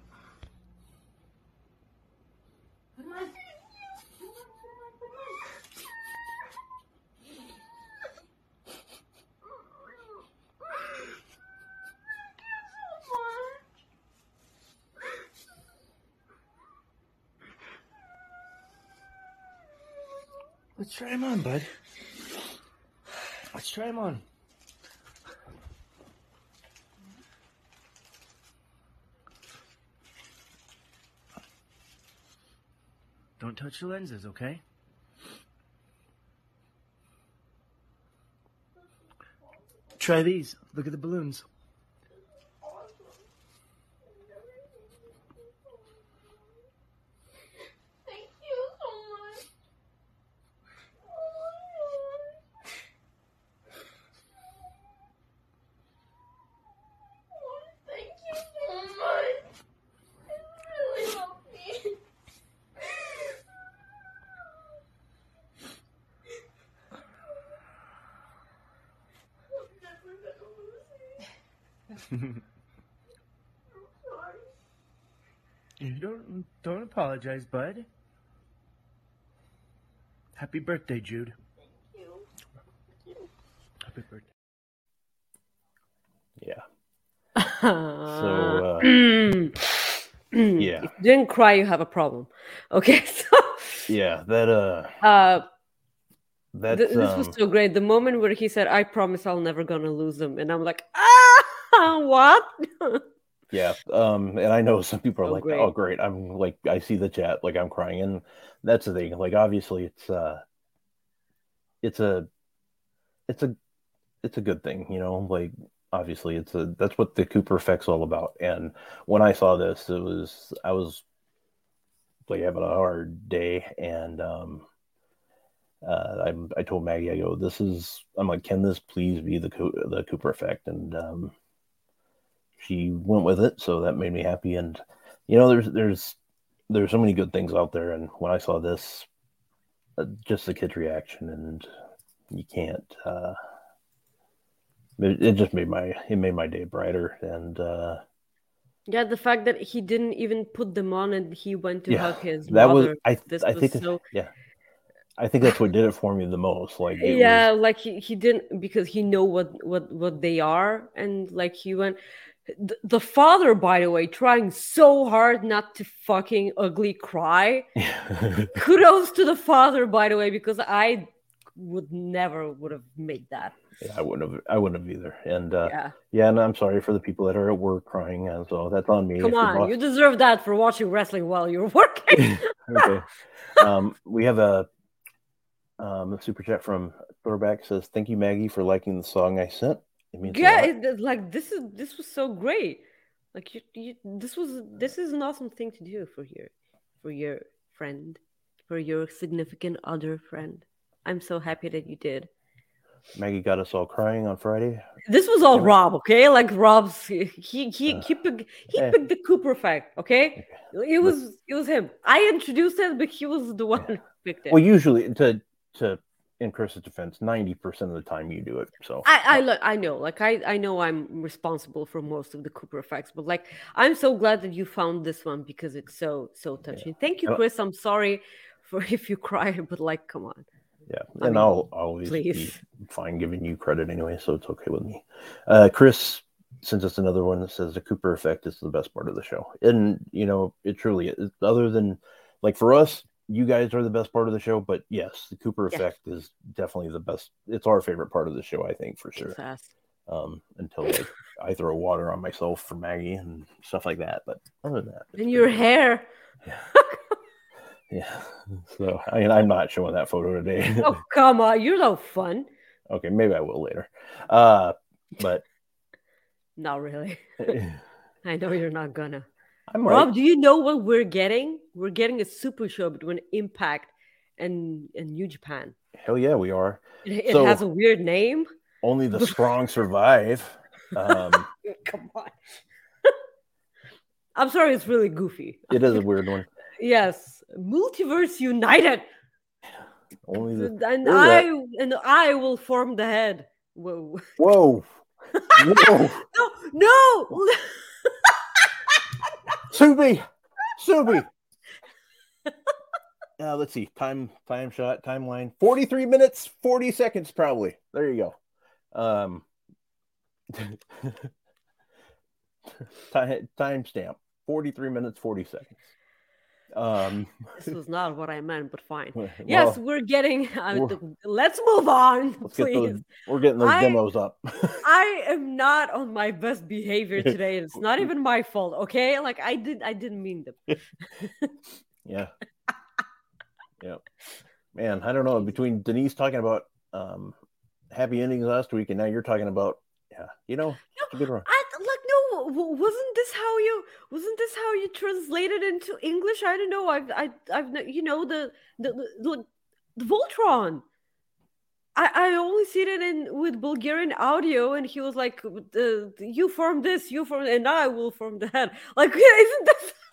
Try him on, bud. Let's try him on. Don't touch the lenses, okay? Try these. Look at the balloons. Apologize, bud. Happy birthday, Jude. Thank You. Happy birthday. Yeah. so, uh, yeah. If you didn't cry, you have a problem. Okay, so Yeah. That uh uh, that's th- this was um, so great. The moment where he said, "I promise I'll never gonna lose them," and I'm like, ah, what? Yeah. Um and I know some people are So like, great. oh great. I'm like I see the chat, like I'm crying. And that's the thing. Like obviously it's uh it's a it's a it's a good thing, you know, like obviously it's a that's what the Cooper effect's all about. And when I saw this, it was I was like having a hard day and um uh, I I told Maggie I go this is I'm like can this please be the Co- the Cooper effect and um she went with it so that made me happy. And you know there's there's there's so many good things out there. And when I saw this uh, just the kid's reaction and you can't uh it, it just made my it made my day brighter. And uh yeah, the fact that he didn't even put them on and he went to Yeah, hug his that mother. was I this I was think so yeah. I think that's what did it for me the most. Like yeah was, like he, he didn't because he know what what what they are. And like he went the, the father by the way trying so hard not to fucking ugly cry kudos to the father by the way because i would never would have made that Yeah, I wouldn't have. I wouldn't have either. And uh, yeah. yeah and I'm sorry for the people that are at work crying. And so that's on me. come on boss- you deserve that for watching wrestling while you're working okay. Um, we have a um, a super chat from Throwback says, "Thank you, Maggie, for liking the song I sent." Yeah it, like this is this was so great. Like you, you this was this is an awesome thing to do for your for your friend for your significant other friend. I'm so happy that you did. Maggie got us all crying on Friday. this was all rob okay? Like rob's he he he, Uh, he picked he picked the cooper fact okay? It was it was him. I introduced it but he was the one who picked it. Well, usually to to in Chris's defense, ninety percent of the time you do it. So I, I look I know like I, I know I'm responsible for most of the Cooper effects, but like I'm so glad that you found this one because it's so so touching. Thank you, Chris. I'm sorry for if you cry, but like come on. Yeah, I and mean, I'll I'll always be fine giving you credit anyway, so it's okay with me. Uh, Chris sends us another one that says the Cooper effect is the best part of the show, and you know it truly is. Other than like for us, you guys are the best part of the show, but yes, the Cooper Yeah. effect is definitely the best. It's our favorite part of the show, I think, for sure. Um, until like I throw water on myself for Maggie and stuff like that, but other than that, And your hair. yeah. yeah. So I mean, I'm not showing that photo today. Oh come on, you're no fun. Okay, maybe I will later. Uh, but Not really. I know you're not gonna. Might. Rob, do you know what we're getting? We're getting a super show between Impact and and New Japan. Hell yeah, we are. It, it So- has a weird name. Only the strong survive. Um, Come on. I'm sorry, it's really goofy. it is a weird one. Yes, Multiverse United, Only the and I that? and I will form the head. Whoa! whoa, whoa, No, no. Subi, Subi. Uh, let's see. Time, time shot, timeline. Forty-three minutes, forty seconds, probably. There you go. Um, time timestamp. Forty-three minutes, forty seconds. Um, this was not what I meant, but fine. well, Yes, we're getting. Uh, we're- let's move on, let's get please. those. We're getting those I- demos up. I am not on my best behavior today. It's not even my fault, okay? Like I did, I didn't mean them. yeah. Yeah. Man, I don't know. Between Denise talking about um, happy endings last week, and now you're talking about, yeah, you know, it's a good run. I like no. w- Wasn't this how you? Wasn't this how you translated into English? I don't know. I've I, I've you know the the the, the, Voltron. I, I only see it in with Bulgarian audio, and he was like, "You form this, you form, and I will form that." Like, isn't this?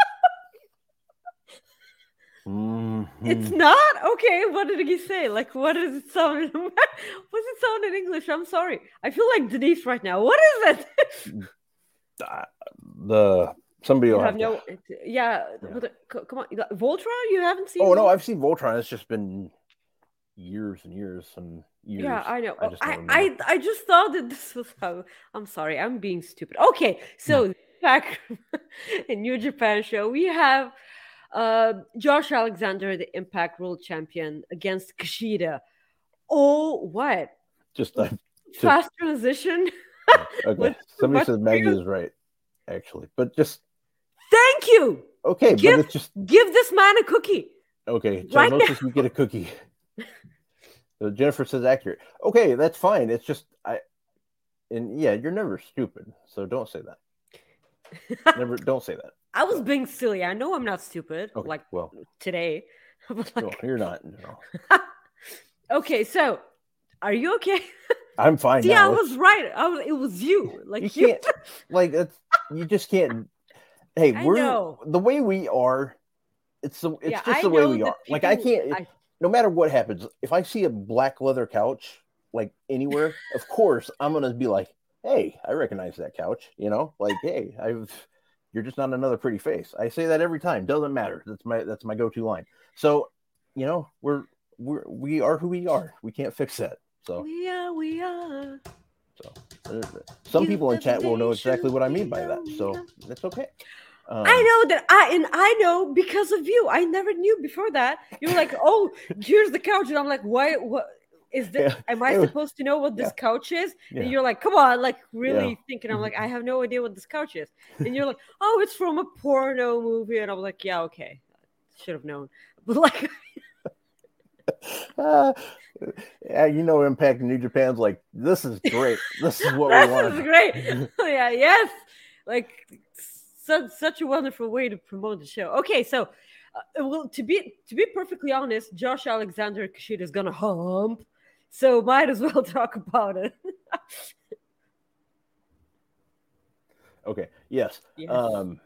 It's Mhm. not okay. What did he say? Like, what does it sound? What's it sound in English? I'm sorry. I feel like Denise right now. What is it? Uh, the somebody you will have have no. to- Yeah, Yeah. but, uh, come on, Voltron. You haven't seen? Oh no, I've seen Voltron. It's just been years and years and years. Yeah, I know. I I, just don't I. I, just thought that this was how. I'm sorry. I'm being stupid. Okay, so back in New Japan show, we have uh, Josh Alexander, the Impact World Champion, against Kushida. Oh, what Just I, fast transition! okay. Somebody says Maggie is right, actually, but just Thank you. okay. Give- but it's just Give this man a cookie. okay. Right Diagnosis, you get a cookie. So Jennifer says accurate. Okay, that's fine. It's just I, and yeah, you're never stupid, so don't say that. Never, don't say that. I was being silly. I know I'm not stupid. Okay, Like well, today. Like, no, you're not. No. okay, so are you okay? I'm fine Yeah, I was right. I was. It was you. Like you you. can't like it's you just can't hey I we're know. the way we are it's the it's Yeah, just I the way we are like i can't I- no matter what happens if i see a black leather couch like anywhere of course i'm gonna be like hey i recognize that couch you know like hey i've you're just not another pretty face i say that every time doesn't matter that's my that's my go-to line so you know we're we're we are who we are we can't fix that so We are. We are. uh, some You people in chat will know exactly what I mean by that, so that's okay. Um, I know that I and I know because of you. I never knew before that. You're like, oh, here's the couch, and I'm like, why? What is this? Yeah, Am I was- supposed to know what this couch is? Yeah. And you're like, come on, like really Yeah. thinking. I'm like, I have no idea what this couch is. And you're like, oh, it's from a porno movie, and I'm like, yeah, okay, should have known. But like, uh, yeah, you know, Impact New Japan's like this is great. This is what we want. This is great. yeah, yes, like such such a wonderful way to promote the show. Okay, so uh, well, to be to be perfectly honest, Josh Alexander Kushida is gonna hump, so might as well talk about it. Okay. Yes. Yes. Um.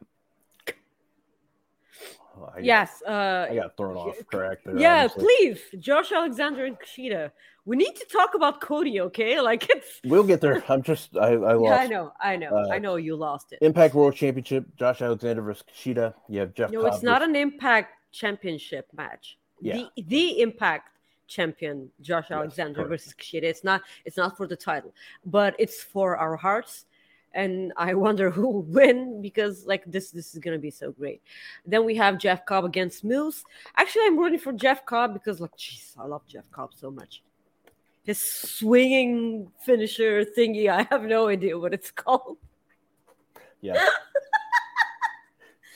Oh, I, yes. Uh, I got thrown off track there. yeah, honestly. please, Josh Alexander and Kushida. We need to talk about Cody, okay? Like it's. We'll get there. I'm just I, I lost. Yeah, I know, I know, Uh, I know. You lost it. Impact World Championship. Josh Alexander versus Kushida. You have Jeff. No, Cobb it's not versus- an Impact Championship match. Yeah. The the Impact champion Josh Yes, Alexander correct. versus Kushida. It's not it's not for the title, but it's for our hearts. And I wonder who will win because like this this is gonna be so great. Then we have Jeff Cobb against Mills. Actually, I'm rooting for Jeff Cobb because like jeez, I love Jeff Cobb so much. His swinging finisher thingy, I have no idea what it's called. Yeah.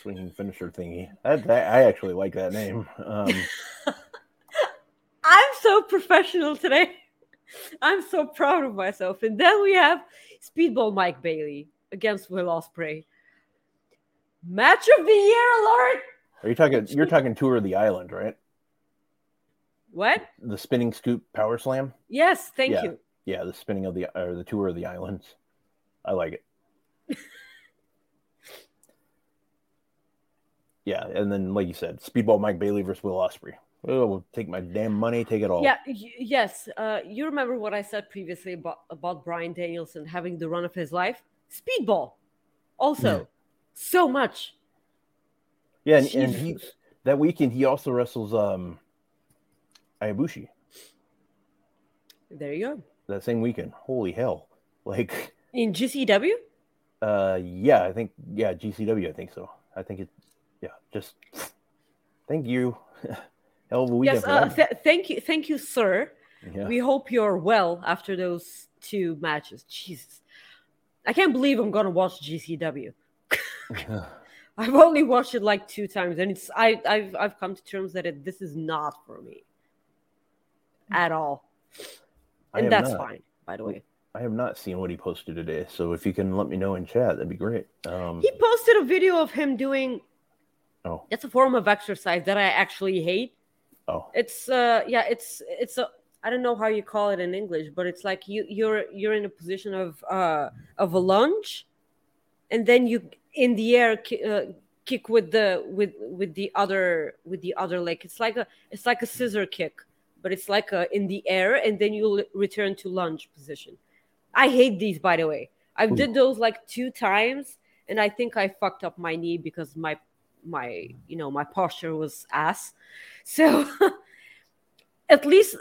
Swinging finisher thingy. That, that, I actually like that name. Um, I'm so professional today. I'm so proud of myself. And then we have Speedball Mike Bailey against Will Ospreay. Match of the year, Lord. are you talking? You're talking Tour of the Island, right? What? The spinning scoop power slam. Yes, thank Yeah. you. Yeah, the spinning of the or the tour of the islands. I like it. yeah, and then like you said, Speedball Mike Bailey versus Will Ospreay. Oh, we'll take my damn money, take it all. Yeah, y- yes. Uh, you remember what I said previously about, about Bryan Danielson having the run of his life? Speedball. Also, so much. yeah, and, and he that weekend he also wrestles um Ayabushi There you go. that same weekend. Holy hell! Like, In GCW? uh, yeah, I think yeah, GCW. I think so. I think it. Yeah, just thank you. hell of a weekend Yes, uh, th- thank you, thank you, sir. yeah. We hope you're well after those two matches. Jesus. I can't believe I'm gonna watch GCW. I've only watched it like two times, and it's I I've I've come to terms that it, this is not for me. at all, and that's not. fine. By the way, I have not seen what he posted today. So if you can let me know in chat, that'd be great. Um, he posted a video of him doing. oh, that's a form of exercise that I actually hate. Oh, It's uh yeah, it's it's a I don't know how you call it in English, but it's like you you're you're in a position of uh of a lunge, and then you in the air uh, kick with the with with the other with the other leg. It's like a it's like a scissor kick, but it's like a in the air, and then you return to lunge position. I hate these, by the way. I did those like two times, and I think I fucked up my knee because my my you know my posture was ass. So at least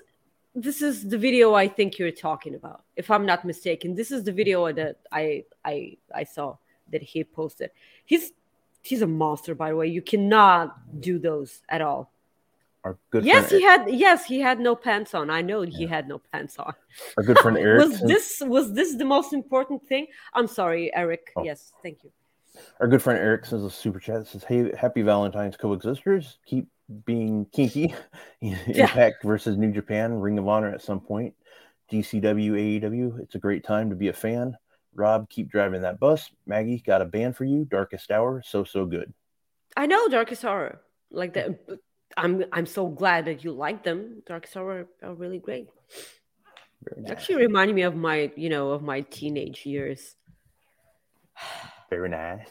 this is the video I think you're talking about, if I'm not mistaken. This is the video that I I I saw that he posted. He's he's a monster, by the way. You cannot do those at all. our good yes, he had yes, he had no pants on. I know he had no pants on. our good friend Eric. was this was this the most important thing? I'm sorry, Eric. Oh. Yes, thank you. Our good friend Eric sends a super chat that says, Hey, happy Valentine's coexisters. Keep being kinky. Impact versus New Japan, Ring of Honor at some point. GCW, AEW. It's a great time to be a fan. Rob, keep driving that bus. Maggie, got a band for you. Darkest Hour, so, so good. I know Darkest Hour. Like that I'm I'm so glad that you like them. Darkest Hour are really great. Nice. Actually reminding me of my, you know, of my teenage years. Very nice.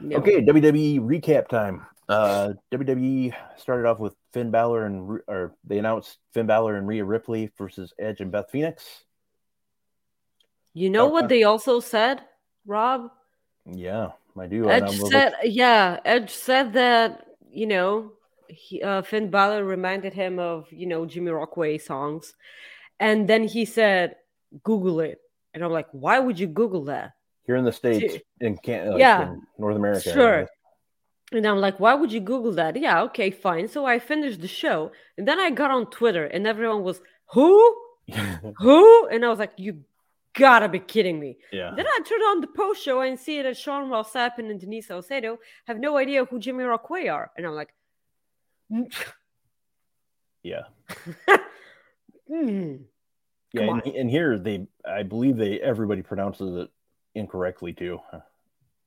No. Okay, WWE recap time. Uh, WWE started off with Finn Balor and or they announced Finn Balor and Rhea Ripley versus Edge and Beth Phoenix. You know Okay. what they also said, Rob? Yeah, I do. Edge said, yeah, Edge said that, you know, he, uh, Finn Balor reminded him of, you know, Jimmy Rockway songs. And then he said, Google it. And I'm like, why would you Google that? Here in the states in can like Yeah. in North America. Sure. And I'm like, why would you Google that? Yeah, okay, fine. So I finished the show. And then I got on Twitter and everyone was, who? Who? And I was like, you gotta be kidding me. yeah. Then I turned on the post show and see that Sean Ross Sapp and Denise Salcedo have no idea who Jimmy Rockway are. And I'm like, "Mm, Yeah. hmm. Yeah, and, and here they, I believe they everybody pronounces it incorrectly too.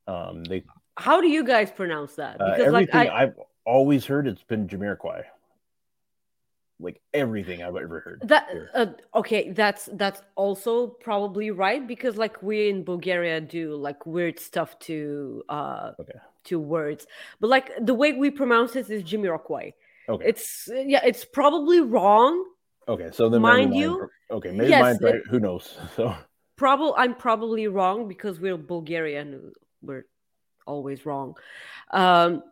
Um, they how do you guys pronounce that? uh, Because like everything I, I've always heard it's been Jamiroquai. Like everything I've ever heard. that uh, okay, that's that's also probably right because like we in Bulgaria do like weird stuff to uh Okay. to words, but like the way we pronounce it is Jimmy Rockway. Okay. It's yeah, it's probably wrong. okay. So then mind you, okay, maybe yes, right. Who knows? So Probably I'm probably wrong because we're Bulgarian. We're always wrong. Um,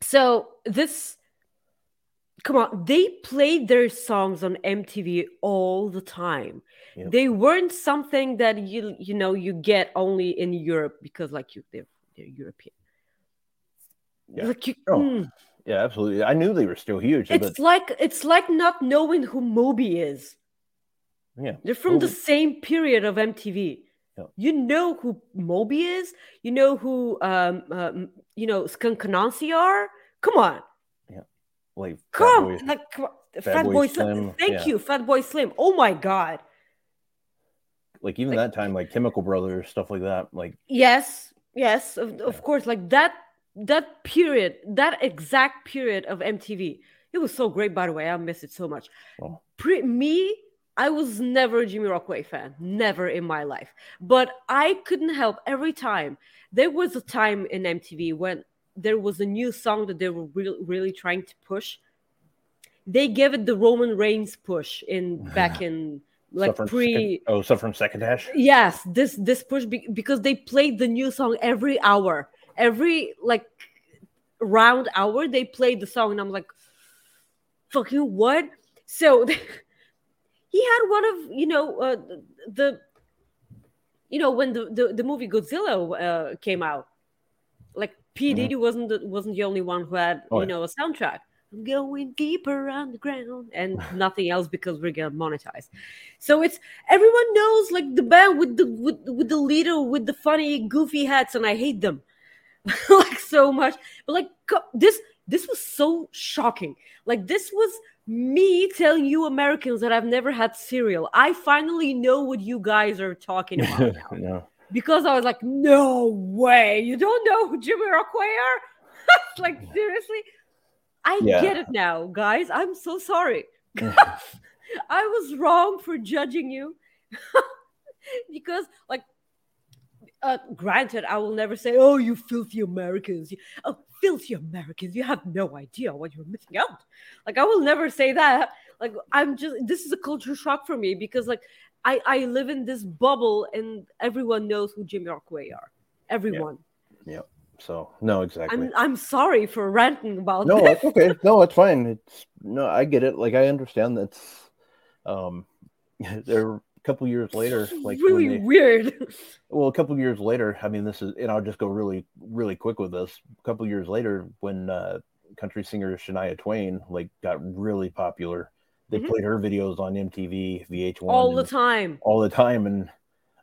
so this, come on, they played their songs on MTV all the time. Yep. They weren't something that you you know you get only in Europe because like you they're, they're European. Yeah. Like you, Oh, mm. yeah, absolutely. I knew they were still huge, it's but like it's like not knowing who Moby is. Yeah, They're from the same period of MTV. Yeah. You know who Moby is. You know who um, um you know Skunk Anansie are. Come on, Yeah. like Fat come, Boy- like. Fat Fat, Boy Boy Slim. Slim, Thank yeah. you, Fatboy Slim. Oh my God. like even like- that time, like Chemical Brothers, stuff like that. Like Yes, yes, of, of course. Like that that period, that exact period of MTV. It was so great, by the way. I miss it so much. well, Pre- me, I was never a Jimmy Rockway fan, never in my life. But I couldn't help every time. There was a time in MTV when there was a new song that they were really, really trying to push. They gave it the Roman Reigns push in back in like pre. Second- oh, suffering second dash. Yes, this this push be- because they played the new song every hour, every like round hour they played the song, and I'm like, fucking what? So he had one of you know uh, the, the you know when the the, the movie Godzilla uh, came out, like P Mhm. Diddy wasn't the, wasn't the only one who had Oh, you know a soundtrack. I'm going deeper underground and nothing else because we're gonna monetize. So it's everyone knows like the band with the with, with the leader with the funny goofy hats, and I hate them like so much. But like this this was so shocking. Like this was me telling you Americans that I've never had cereal. I finally know what you guys are talking about no. because I was like, no way, you don't know who Jimmy Rockway are? like seriously, I Yeah. get it now, guys. I'm so sorry. I was wrong for judging you because, like, uh, granted, I will never say, "Oh, you filthy Americans!" You, oh, filthy Americans! You have no idea what you're missing out. Like, I will never say that. Like, I'm just this is a culture shock for me because, like, I I live in this bubble and everyone knows who Jimmy Rockway are. Everyone. Yeah. So no, exactly. I'm I'm sorry for ranting about no, this. it's okay. No, it's fine. It's no, I get it. Like I understand that's um they're couple years later, like really they, weird. well, a couple years later, I mean this is and I'll just go really, really quick with this. A couple years later, when uh country singer Shania Twain like got really popular, they Mhm. played her videos on MTV, VH1 all the time. all the time and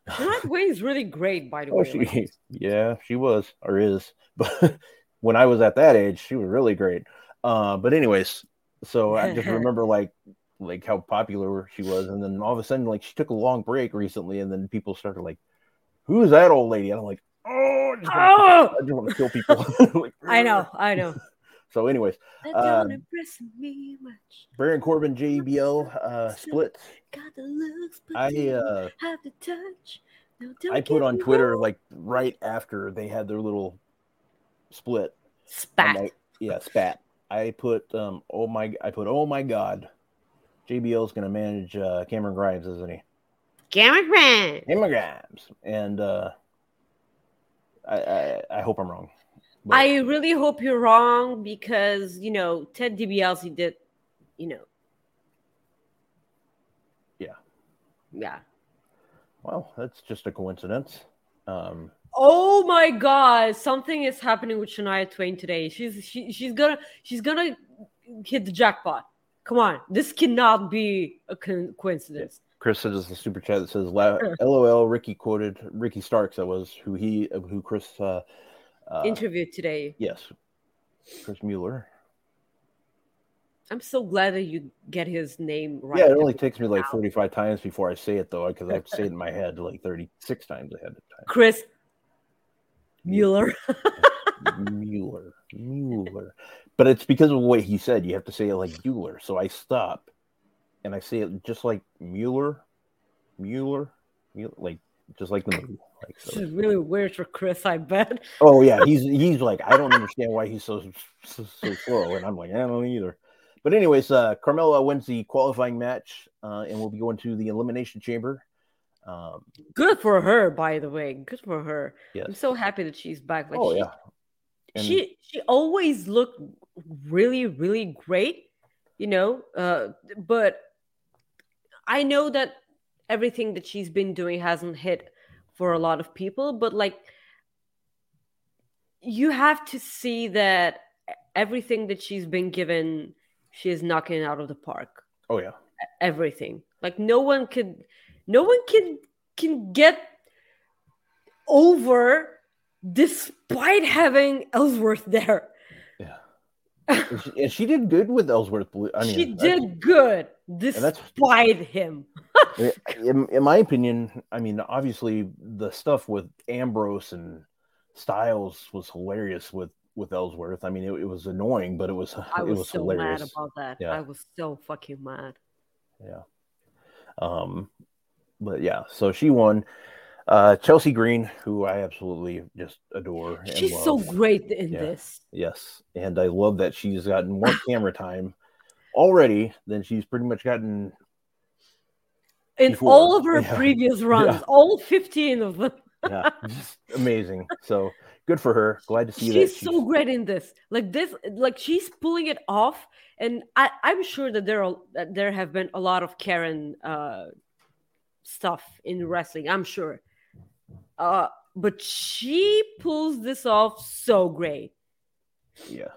Shania Twain is really great, by the Oh, way. she, Like, yeah, she was or is. But when I was at that age, she was really great. Uh, but anyways, so I just remember like like how popular she was, and then all of a sudden, like she took a long break recently, and then people started like, "Who is that old lady?" And I'm like, "Oh, I just wanna- oh, I just want to kill people." Like, I know, I know. So, anyways, That Uh, don't impress me much. Baron Corbin JBL uh, split. Got the looks, but I uh, have the touch. No, I put on Twitter like right after they had their little split. Spat. yeah, spat. I put um oh my I put oh my god. JBL's gonna manage uh Cameron Grimes, isn't he? Cameron Grimes. Cameron Grimes. And uh I I, I hope I'm wrong. But- I really hope you're wrong because you know Ted DiBiase did, you know. Yeah. Yeah. well, that's just a coincidence. Um Oh my God! Something is happening with Shania Twain today. She's she, she's gonna she's gonna hit the jackpot. Come on, this cannot be a co- coincidence. Chris says the super chat that says LOL Ricky quoted Ricky Starks that was who he who Chris uh, uh Interview today. yes. Chris Mueller. I'm so glad that you get his name right. Yeah, it only takes me like 45 times before I say it though, because I have to say it in my head like 36 times ahead of time. Chris Mueller. Mueller. Mueller. But it's because of what he said. You have to say it like Mueller. So I stop and I say it just like Mueller. Mueller. Mueller like just like the movie. Like This is really weird for Chris, I bet. Oh yeah, he's he's like, I don't understand why he's so so, so slow. And I'm like, I don't either. But anyways, uh Carmella wins the qualifying match, uh, and we'll be going to the elimination chamber. Um Good for her, by the way. Good for her. yes. I'm so happy that she's back. Like oh she, yeah. And- she she always looked really really great you know uh but i know that everything that she's been doing hasn't hit for a lot of people but like you have to see that everything that she's been given she is knocking out of the park Oh yeah. everything like no one could no one can can get over despite having ellsworth there Yeah. and, she, did good with Ellsworth. Blue- I mean, she did good that's- despite him. in, in my opinion, I mean, obviously the stuff with Ambrose and Styles was hilarious with with Ellsworth. I mean, it, it was annoying, but it was I it was, was so hilarious. mad about that. Yeah. I was so fucking mad. Yeah. Um, but yeah, so she won. Uh, Chelsea Green, who I absolutely just adore. And She's so great in Yeah. this. Yes, and I love that she's gotten more camera time already than she's pretty much gotten. In Before. all of her Yeah. previous runs, Yeah. all 15 of them. Yeah, just amazing. So good for her. Glad to see that. She's so great in this. Like this, like she's pulling it off. And I, I'm sure that there are that there have been a lot of Karen uh stuff in wrestling. I'm sure. Uh but she pulls this off so great. Yeah.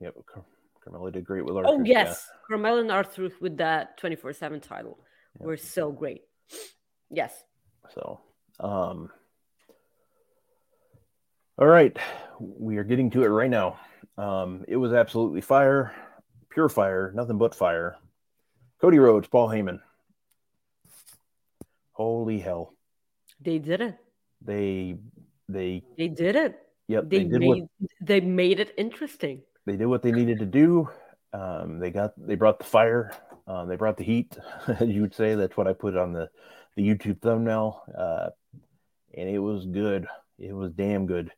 Yep. Car- Carmella did great with our. Oh yes, Carmella and R-Truth with that 24/7 title were so great. Yes. So, um, all right, we are getting to it right now. Um, it was absolutely fire, pure fire, nothing but fire. Cody Rhodes, Paul Heyman. Holy hell. They did it. They they They did it. yep, They, they, did what made they made it interesting. they did what they needed to do. Um, they got they brought the fire, um, they brought the heat, as you would say. That's what I put on the the YouTube thumbnail, uh, and it was good. It was damn good.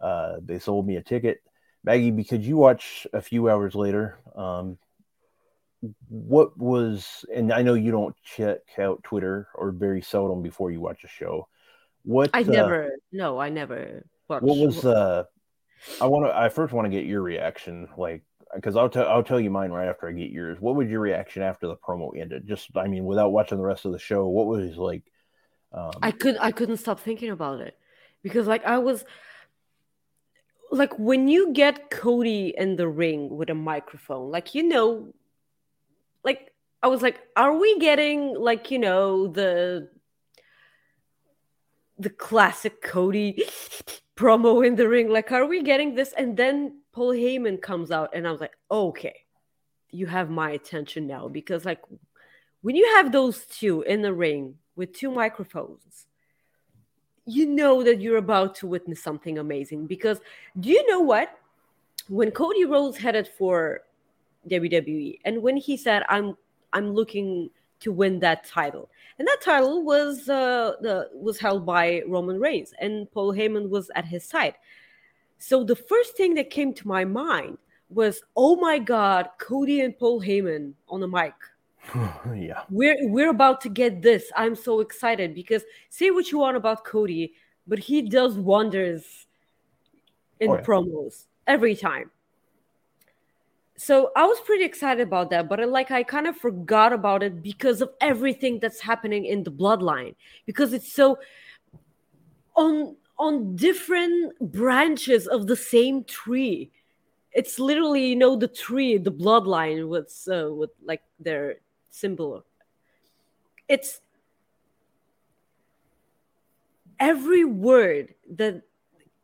Uh, they sold me a ticket, Maggie, because you watch a few hours later. Um, what was, and I know you don't check out Twitter or very seldom before you watch a show. What I uh, never. No, I never. Watched. what was uh i want to i first want to get your reaction like because i'll tell i'll tell you mine right after i get yours what was your reaction after the promo ended just i mean without watching the rest of the show what was like um I could I couldn't stop thinking about it because like I was like when you get Cody in the ring with a microphone, like you know, like I was like, are we getting like you know the the classic Cody promo in the ring? Like, are we getting this? And then Paul Heyman comes out, and I was like, okay, you have my attention now because like when you have those two in the ring with two microphones, you know that you're about to witness something amazing. Because do you know what? When Cody Rhodes headed for WWE, and when he said, "I'm I'm looking to win that title," and that title was uh, the, was held by Roman Reigns, and Paul Heyman was at his side. So the first thing that came to my mind was, "Oh my God, Cody and Paul Heyman on the mic." yeah we're we're about to get this. I'm so excited because say what you want about Cody, but he does wonders in Oh, yeah. promos every time. So I was pretty excited about that, but I, like I kind of forgot about it because of everything that's happening in the bloodline because it's so on on different branches of the same tree. It's literally you know the tree, the bloodline with uh, with like their symbol. It's every word that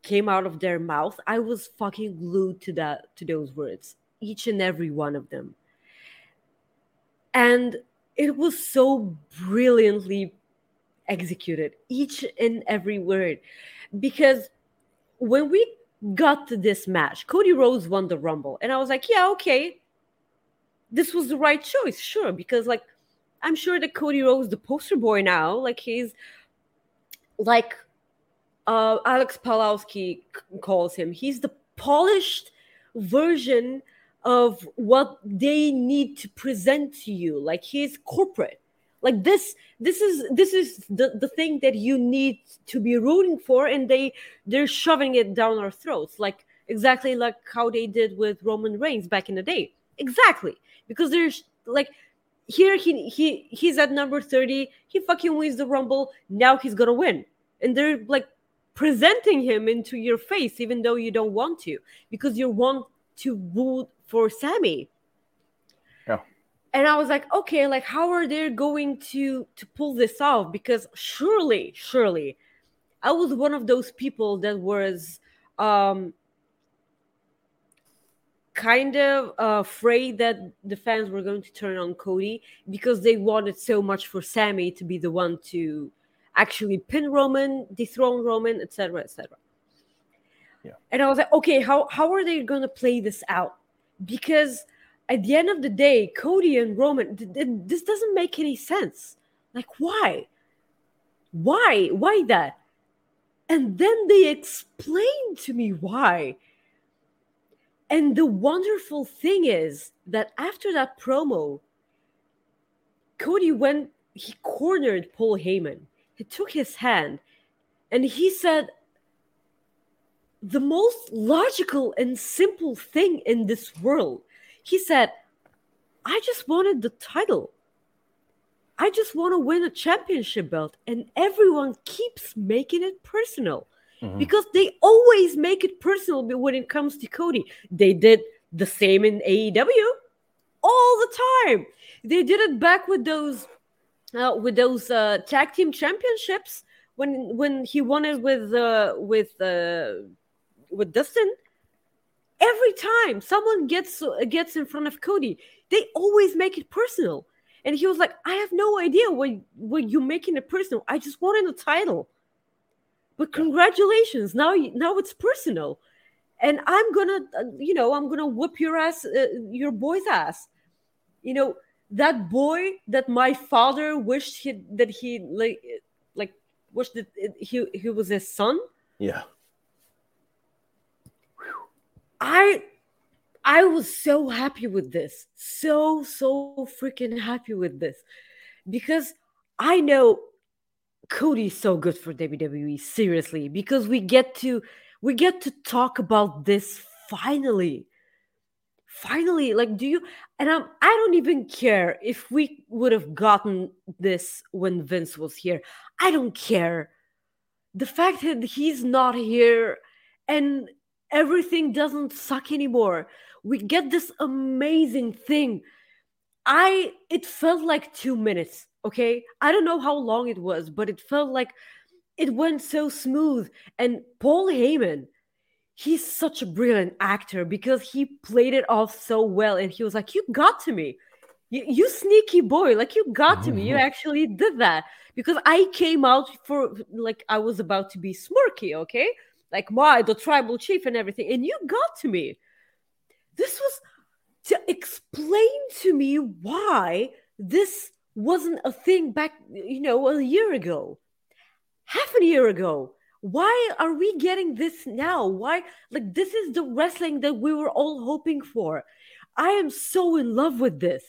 came out of their mouth. I was fucking glued to that to those words, each and every one of them, and it was so brilliantly executed, each and every word, because when we got to this match, Cody Rhodes won the Rumble, and I was like, yeah, okay, this was the right choice, sure, because like I'm sure that Cody Rhodes, the poster boy now, like he's like uh, Alex Palowski calls him. He's the polished version of what they need to present to you. Like he's corporate. Like this, this is this is the, the thing that you need to be rooting for, and they they're shoving it down our throats, like exactly like how they did with Roman Reigns back in the day. Exactly, because there's like here he he he's at number 30 he fucking wins the rumble now he's gonna win and they're like presenting him into your face even though you don't want to because you want to root for sami Yeah. and i was like okay like how are they going to to pull this off because surely surely i was one of those people that was um kind of uh, afraid that the fans were going to turn on Cody because they wanted so much for Sami to be the one to actually pin Roman, dethrone Roman, etc., etc. Yeah. And I was like, okay, how how are they going to play this out? Because at the end of the day, Cody and Roman, th- th- this doesn't make any sense. Like, why? Why? Why that? And then they explained to me why. And the wonderful thing is that after that promo, Cody went, he cornered Paul Heyman. He took his hand and he said, the most logical and simple thing in this world. He said, I just wanted the title. I just want to win a championship belt. And everyone keeps making it personal Mhm. because they always make it personal when it comes to Cody. They did the same in AEW all the time. They did it back with those uh, with those uh, tag team championships when when he won it with uh, with uh, with Dustin. every time someone gets gets in front of Cody, they always make it personal. And he was like, I have no idea what, what you're making it personal. I just wanted a title. But congratulations, now now it's personal. And I'm gonna, uh, you know, I'm gonna whoop your ass, uh, your boy's ass. You know, that boy that my father wished he that he like like wished that he he was his son. Yeah. I I was so happy with this. So, so freaking happy with this. Because I know Cody's so good for WWE, seriously, because we get to we get to talk about this finally. Finally, like do you and I'm I don't even care if we would have gotten this when Vince was here. I don't care. The fact that he's not here and everything doesn't suck anymore. We get this amazing thing. I it felt like two minutes okay? I don't know how long it was but it felt like it went so smooth. And paul heyman he's such a brilliant actor because he played it off so well and he was like you got to me. You, you sneaky boy. Like you got to me. You mm-hmm. actually did that. Because i came out for like i was about to be smirky okay like my the tribal chief and everything and you got to me this was to explain to me why this wasn't a thing back, you know, a year ago, half a year ago. Why are we getting this now? Why, like, this is the wrestling that we were all hoping for. I am so in love with this.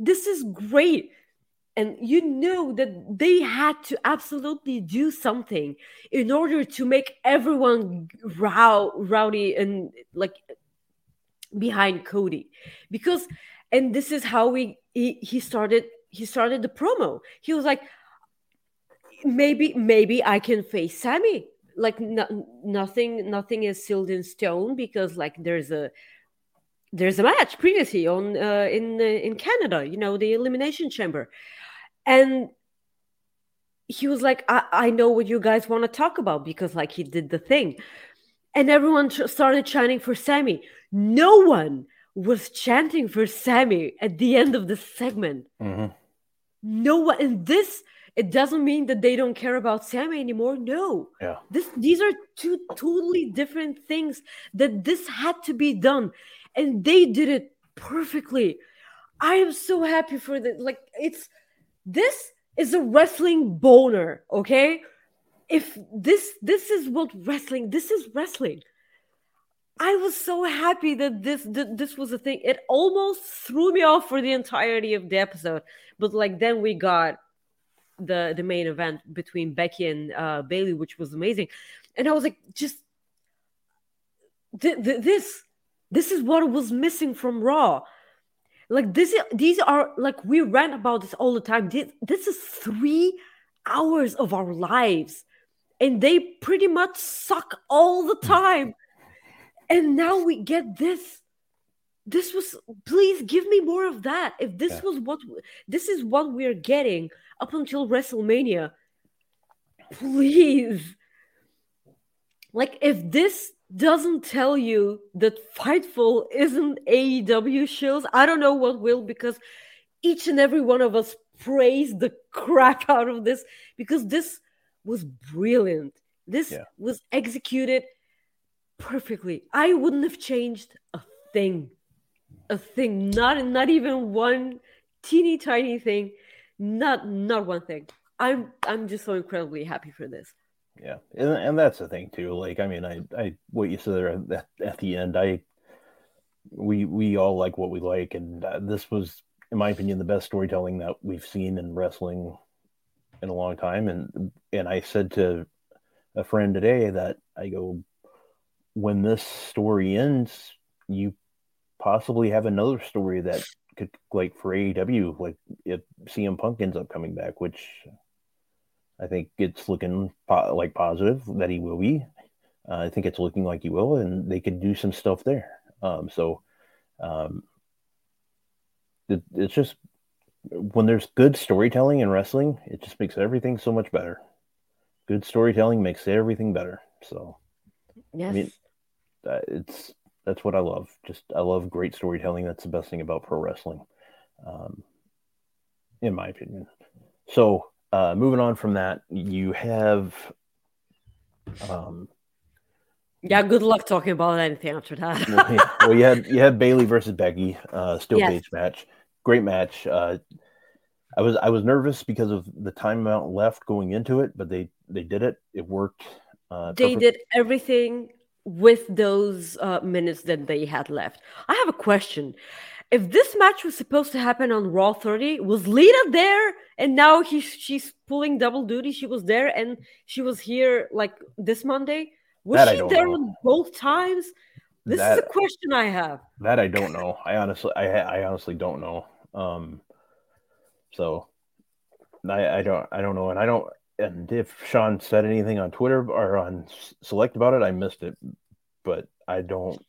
This is great. And you know that they had to absolutely do something in order to make everyone row, rowdy and like behind Cody because and this is how we he, he started he started the promo. He was like maybe maybe I can face Sami. Like no, nothing nothing is sealed in stone because like there's a there's a match previously on uh, in uh, in Canada, you know, the elimination chamber. And he was like I, I know what you guys want to talk about because like he did the thing and everyone started chanting for Sami. No one was chanting for Sami at the end of the segment. Mm-hmm. No one, and this it doesn't mean that they don't care about Sami anymore. No, Yeah. this these are two totally different things that this had to be done, and they did it perfectly. I am so happy for that. Like it's this is a wrestling boner, okay? if this this is what wrestling this is wrestling. I was so happy that this that this was a thing. It almost threw me off for the entirety of the episode. But like then we got the the main event between becky and uh bayley which was amazing. And i was like just th- th- this this is what was missing from raw like this is, these are like we rant about this all the time this, this is three hours of our lives and they pretty much suck all the time. And now we get this. This was please give me more of that. If this Yeah. was what this is what we're getting up until WrestleMania, please. Like if this doesn't tell you that Fightful isn't AEW shows, I don't know what will because each and every one of us praised the crap out of this because this was brilliant. This Yeah. was executed perfectly. I wouldn't have changed a thing. A thing. Not not even one teeny tiny thing. Not not one thing. I'm I'm just so incredibly happy for this. Yeah, and, and that's the thing too. Like, I mean, I, I, what you said there at, at the end, I, we, we all like what we like, and uh, this was, in my opinion, the best storytelling that we've seen in wrestling in a long time. And and I said to a friend today that I go, when this story ends, you possibly have another story that could, like, for AEW, like if CM Punk ends up coming back, which I think it's looking po- like positive that he will be. Uh, I think it's looking like he will, and they could do some stuff there. Um, so um, it, it's just when there's good storytelling in wrestling, it just makes everything so much better. Good storytelling makes everything better. So Yes. mean, uh, it's That's what I love. Just I love great storytelling. That's the best thing about pro wrestling, um, in my opinion. So uh, moving on from that, you have um, Yeah, good luck talking about anything after that. well, yeah, well, you had you had Bayley versus Becky, uh, steel Yes. cage match, great match. Uh, I was I was nervous because of the time amount left going into it, but they they did it. It worked. Uh, they perfect- did everything with those uh, minutes that they had left. I have a question. If this match was supposed to happen on Raw 30, was Lita there and now he's she's pulling double duty? She was there and she was here like this Monday? Was That she there know. on both times? This is That- a question I have. That I don't know. I honestly, I, I honestly don't know. Um, so I, I don't, I don't know, and I don't. And if Sean said anything on Twitter or on Select about it, I missed it. But I don't,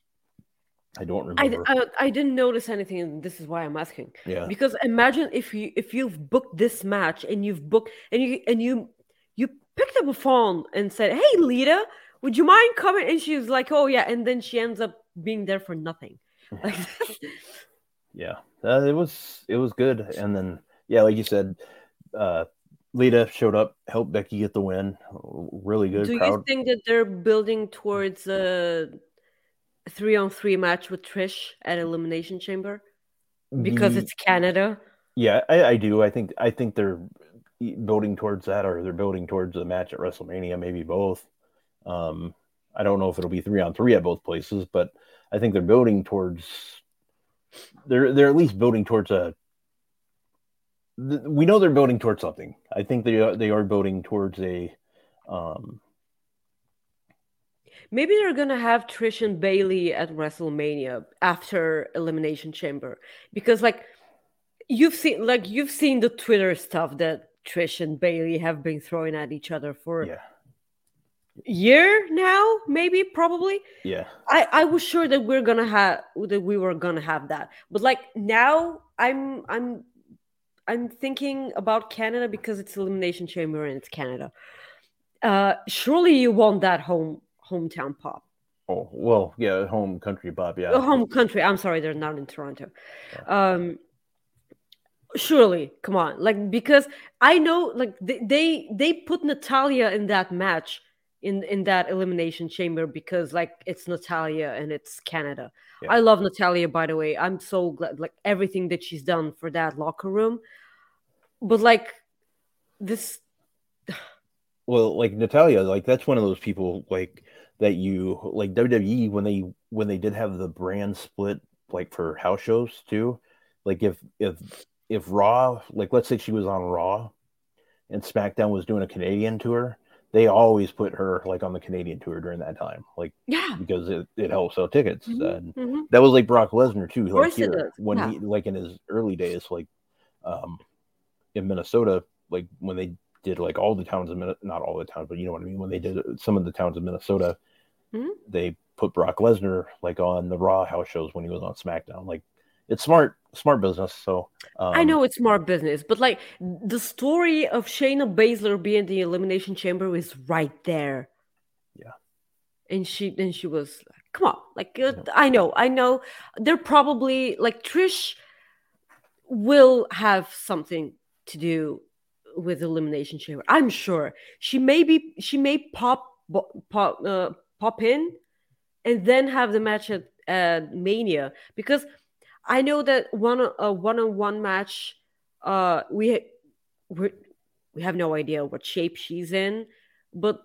I don't remember. I I didn't notice anything and this is why I'm asking. yeah, because imagine if you if you've booked this match and you've booked and you and you you picked up a phone and said hey lita would you mind coming and she was like oh yeah and then she ends up being there for nothing like yeah. Uh, it was, it was good. And then, yeah, like you said, uh, Lita showed up, helped Becky get the win. Really good do you think that they're building towards a three on three match with trish at elimination chamber because The- it's canada Yeah, I, I do. I think I think they're building towards that, or they're building towards a match at WrestleMania, maybe both. Um, I don't know if it'll be three on three at both places, but I think they're building towards. They're they're at least building towards a. We know they're building towards something. I think they are, they are building towards a. Um, Maybe they're gonna have Trish and Bayley at WrestleMania after Elimination Chamber because, like, you've seen, like, you've seen the Twitter stuff that Trish and Bayley have been throwing at each other for yeah, a year now, maybe, probably. yeah, I I was sure that we're gonna have that we were gonna have that, but like now, I'm I'm I'm thinking about Canada because it's Elimination Chamber and it's Canada. Uh, surely you want that home hometown pop. Oh well, yeah, home country pop. Yeah, Uh, home country. I'm sorry, they're not in Toronto. Um, surely, come on, like because I know, like they they, they put Natalya in that match in in that elimination chamber because like it's Natalya and it's Canada. Yeah. I love Natalya, by the way. I'm so glad, like everything that she's done for that locker room. But like this, well like natalya like that's one of those people like that you like wwe when they when they did have the brand split like for house shows too like if if if raw like let's say she was on raw and smackdown was doing a canadian tour they always put her like on the canadian tour during that time like yeah, because it, it helps sell tickets Mhm, and mhm. that was like brock lesnar too like here when yeah. he like in his early days like um in minnesota like when they did like all the towns in Min- not all the towns but you know what i mean when they did some of the towns in minnesota Mhm. they put brock lesnar like on the raw house shows when he was on smackdown like it's smart smart business so um, I know it's smart business, but like the story of Shayna Baszler being the elimination chamber is right there. Yeah. And she then she was like, come on, like uh, I know, I know. They're probably like Trish will have something to do with elimination chamber. I'm sure she may be she may pop pop uh, pop in and then have the match at, at Mania because I know that one a one on one match. Uh, we we we have no idea what shape she's in, but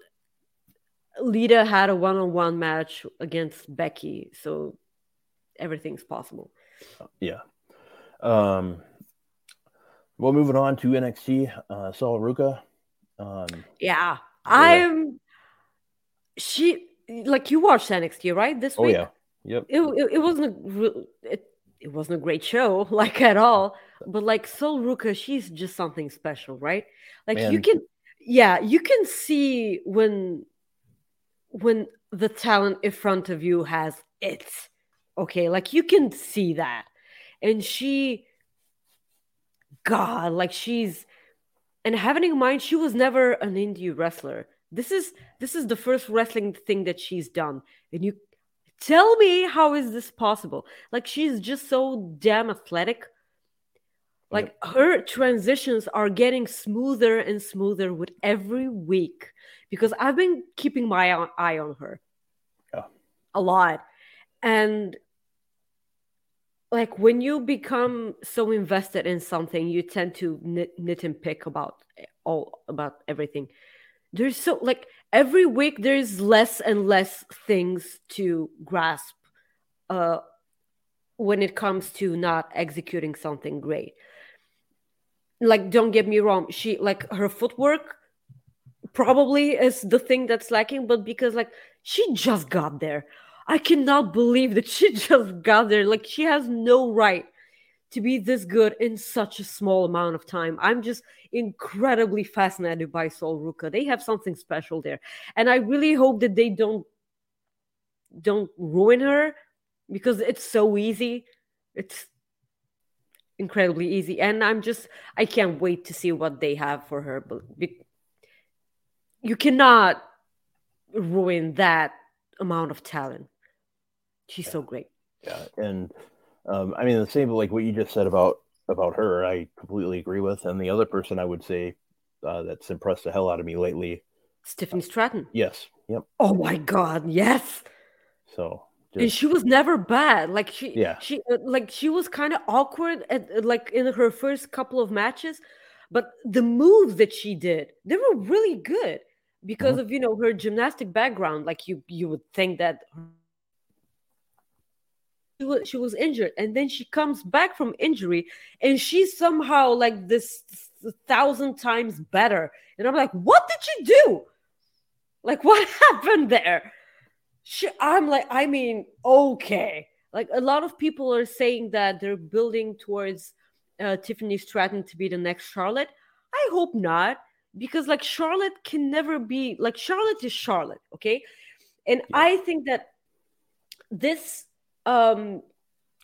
Lita had a one on one match against Becky, so everything's possible. yeah um well moving on to nxt uh sol ruca um Yeah, I'm. She like you watched NXT right? This oh week? yeah. Yep. It, it, it wasn't a it, it wasn't a great show like at all. But like Sol Ruca she's just something special right? Like you can yeah you can see when when the talent in front of you has it. Okay? Like you can see that. And she god like she's and having in mind she was never an indie wrestler this is this is the first wrestling thing that she's done and you Tell me how is this possible? Like she's just so damn athletic. Like her transitions are getting smoother and smoother with every week because I've been keeping my eye on her Yeah. a lot. And like when you become so invested in something, you tend to nit, nit and pick about all about everything. There's so like every week there's less and less things to grasp uh when it comes to not executing something great. Like don't get me wrong she like her footwork probably is the thing that's lacking but because like she just got there. I cannot believe that she just got there. Like she has no right to be this good in such a small amount of time. I'm just incredibly fascinated by Sol Ruca. they have something special there. And i really hope that they don't don't ruin her because it's so easy. It's incredibly easy. And i'm just i can't wait to see what they have for her. But you cannot ruin that amount of talent. She's so great. Yeah, and um, I mean the same like what you just said about about her, I completely agree with. And the other person I would say uh, that's impressed the hell out of me lately, Stephanie Stratton. yes, yep. Oh my god, yes. So and she was never bad. Like she, Yeah. she, uh, like she was kind of awkward at uh, like in her first couple of matches, but the moves that she did, they were really good because of you know her gymnastic background. Like you, you would think that she was, she was injured, and then she comes back from injury, and she's somehow like this a thousand times better. And I'm like, what did she do? Like, what happened there? She, I'm like, I mean, okay. Like a lot of people are saying that they're building towards uh, Tiffany Stratton to be the next Charlotte. I hope not, because like Charlotte can never be like Charlotte is Charlotte, okay? And I think that this um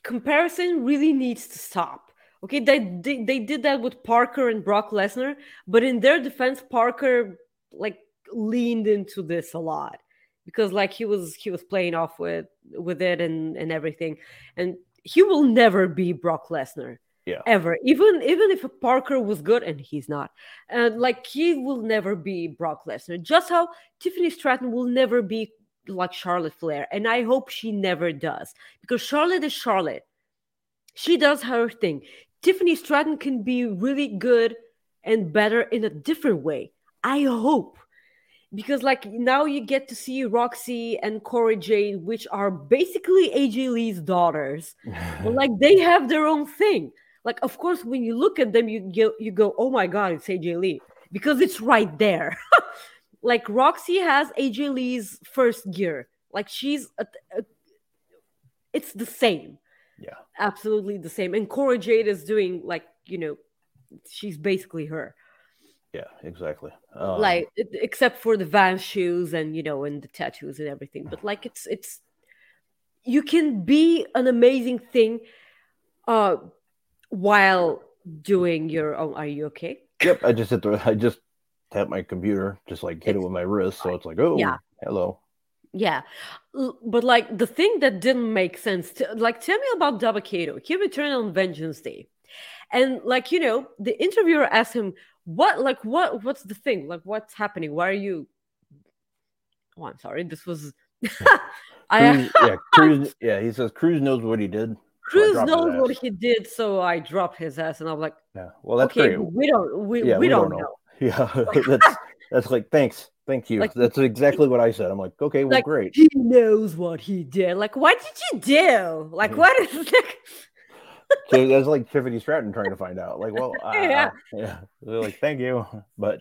comparison really needs to stop. Okay, they, they they did that with Parker and Brock Lesnar, but in their defense, Parker like leaned into this a lot because like he was he was playing off with with it and and everything, and he will never be Brock Lesnar Yeah. ever. Even even if Parker was good and he's not, and like he will never be Brock Lesnar. Just how Tiffany Stratton will never be like Charlotte Flair, and I hope she never does because Charlotte is Charlotte. She does her thing. Tiffany Stratton can be really good and better in a different way. I hope. Because like now you get to see Roxy and Cora Jade, which are basically AJ Lee's daughters. but like they have their own thing. Like of course when you look at them, you go you go, oh my god, it's AJ Lee. Because it's right there. like Roxy has AJ Lee's first gear. Like she's a, a- it's the same yeah, absolutely the same. And Cora Jade is doing like you know, she's basically her, yeah, exactly. Um, like except for the Vans shoes and you know and the tattoos and everything. But like it's it's you can be an amazing thing, uh, while doing your own. Are you okay? Yep, I just hit the I just tapped my computer, just like hit it with my wrist, so it's like, oh, Yeah. hello. Yeah, but like the thing that didn't make sense, to, like tell me about Dabba-Kato. He returned on Vengeance Day, and like you know, the interviewer asked him, "What, like, what, what's the thing? Like, what's happening? Why are you?" Oh, I'm sorry. This was. I Crews, yeah, Crews, yeah, he says Crews knows what he did. so Crews his knows what he did, so I dropped his ass, and I'm like, Yeah, well, that's okay, great. we don't, we, yeah, we, don't, know. Yeah, that's that's like thanks, thank you. Like- that's exactly what I said. I'm like, okay, well, Like great. he knows what he did. Like, what did you do? Like, what is like? So that's like Tiffany Stratton trying to find out. Like, well, uh, Yeah. yeah, They're like, thank you, but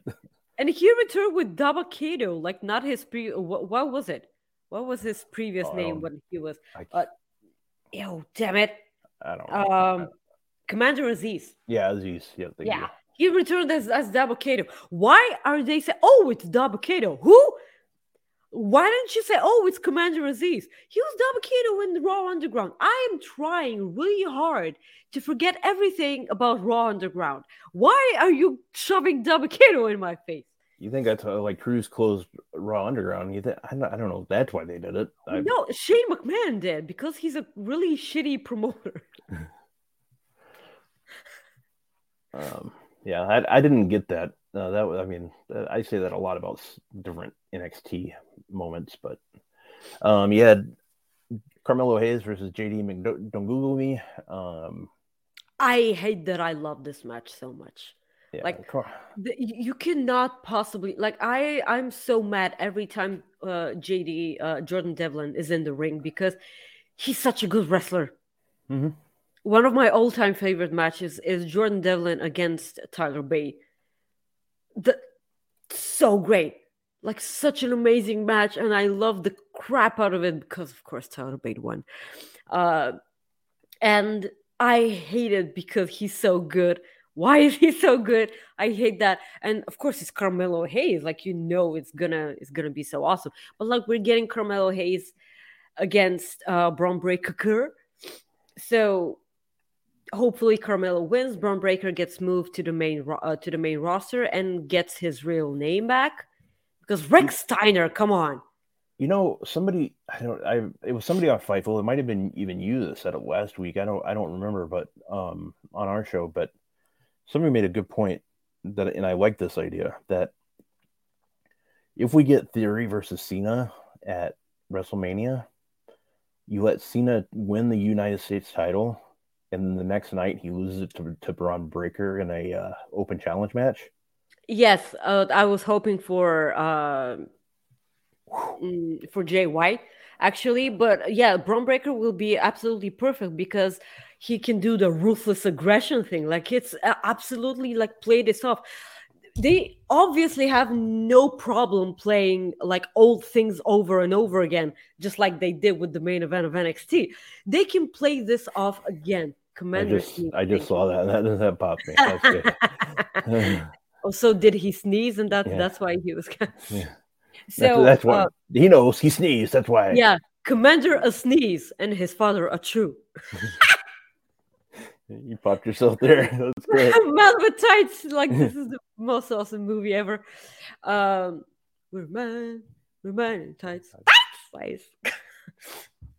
And he returned with Dabba-Kato, like not his pre. What, what was it? What was his previous Oh, name when he was? I, Uh, Ew, damn it! I don't. know. Um, Commander Azeez. yeah, Azeez. Yeah, thank Yeah, he returned as as Dabba-Kato. Why are they saying? Oh, it's Dabba-Kato. Who? Why didn't you say? Oh, it's Commander Azeez. He was Dabba-Kato in the Raw Underground. I am trying really hard to forget everything about Raw Underground. Why are you shoving Dabba-Kato in my face? You think that's how, like Crews closed Raw Underground? You think I don't, I don't know. That's why they did it. I, No, Shane McMahon did because he's a really shitty promoter. um, yeah, I, I didn't get that. Uh, that was, I mean, I say that a lot about different NXT moments, but um, you had Carmelo Hayes versus JD McDo- Don't Google Me. Um, I hate that I love this match so much. yeah, Like, The, you cannot possibly like I I'm so mad every time uh JD uh Jordan Devlin is in the ring because he's such a good wrestler. Mhm. One of my all-time favorite matches is Jordan Devlin against Tyler Bate. The so great. Like such an amazing match and I love the crap out of it because of course Tyler Bate won. Uh and I hate it because he's so good. Why is he so good? I hate that. And of course, it's Carmelo Hayes. Like you know, it's gonna it's gonna be so awesome. But like we're getting Carmelo Hayes against uh, Bron Breakker. So hopefully Carmelo wins. Bron Breakker gets moved to the main uh, to the main roster and gets his real name back. Because Rechsteiner, come on. You know, somebody I don't I it was somebody on Fightful. It might have been even you that said it last week. I don't I don't remember, but um on our show, but somebody made a good point that and I like this idea that if we get Theory versus Cena at WrestleMania, you let Cena win the United States title, and the next night he loses it to, to Bron Breakker in a uh, open challenge match. Yes, uh, I was hoping for uh, for Jay White actually, but yeah, Braun Breaker will be absolutely perfect because he can do the ruthless aggression thing. Like it's uh, absolutely like play this off. They obviously have no problem playing like old things over and over again, just like they did with the main event of NXT. They can play this off again. I just Steve, I just saw that. That that popped me. That's good. oh, so did he sneeze, and that's Yeah. that's why he was. Yeah. so that's, that's why uh, he knows he sneezed. That's why. yeah, Commander a sneeze and his father a true. You popped yourself there. That's great. Man with tights, like this is the most awesome movie ever. Um, we're man, we're man in tights. Twice.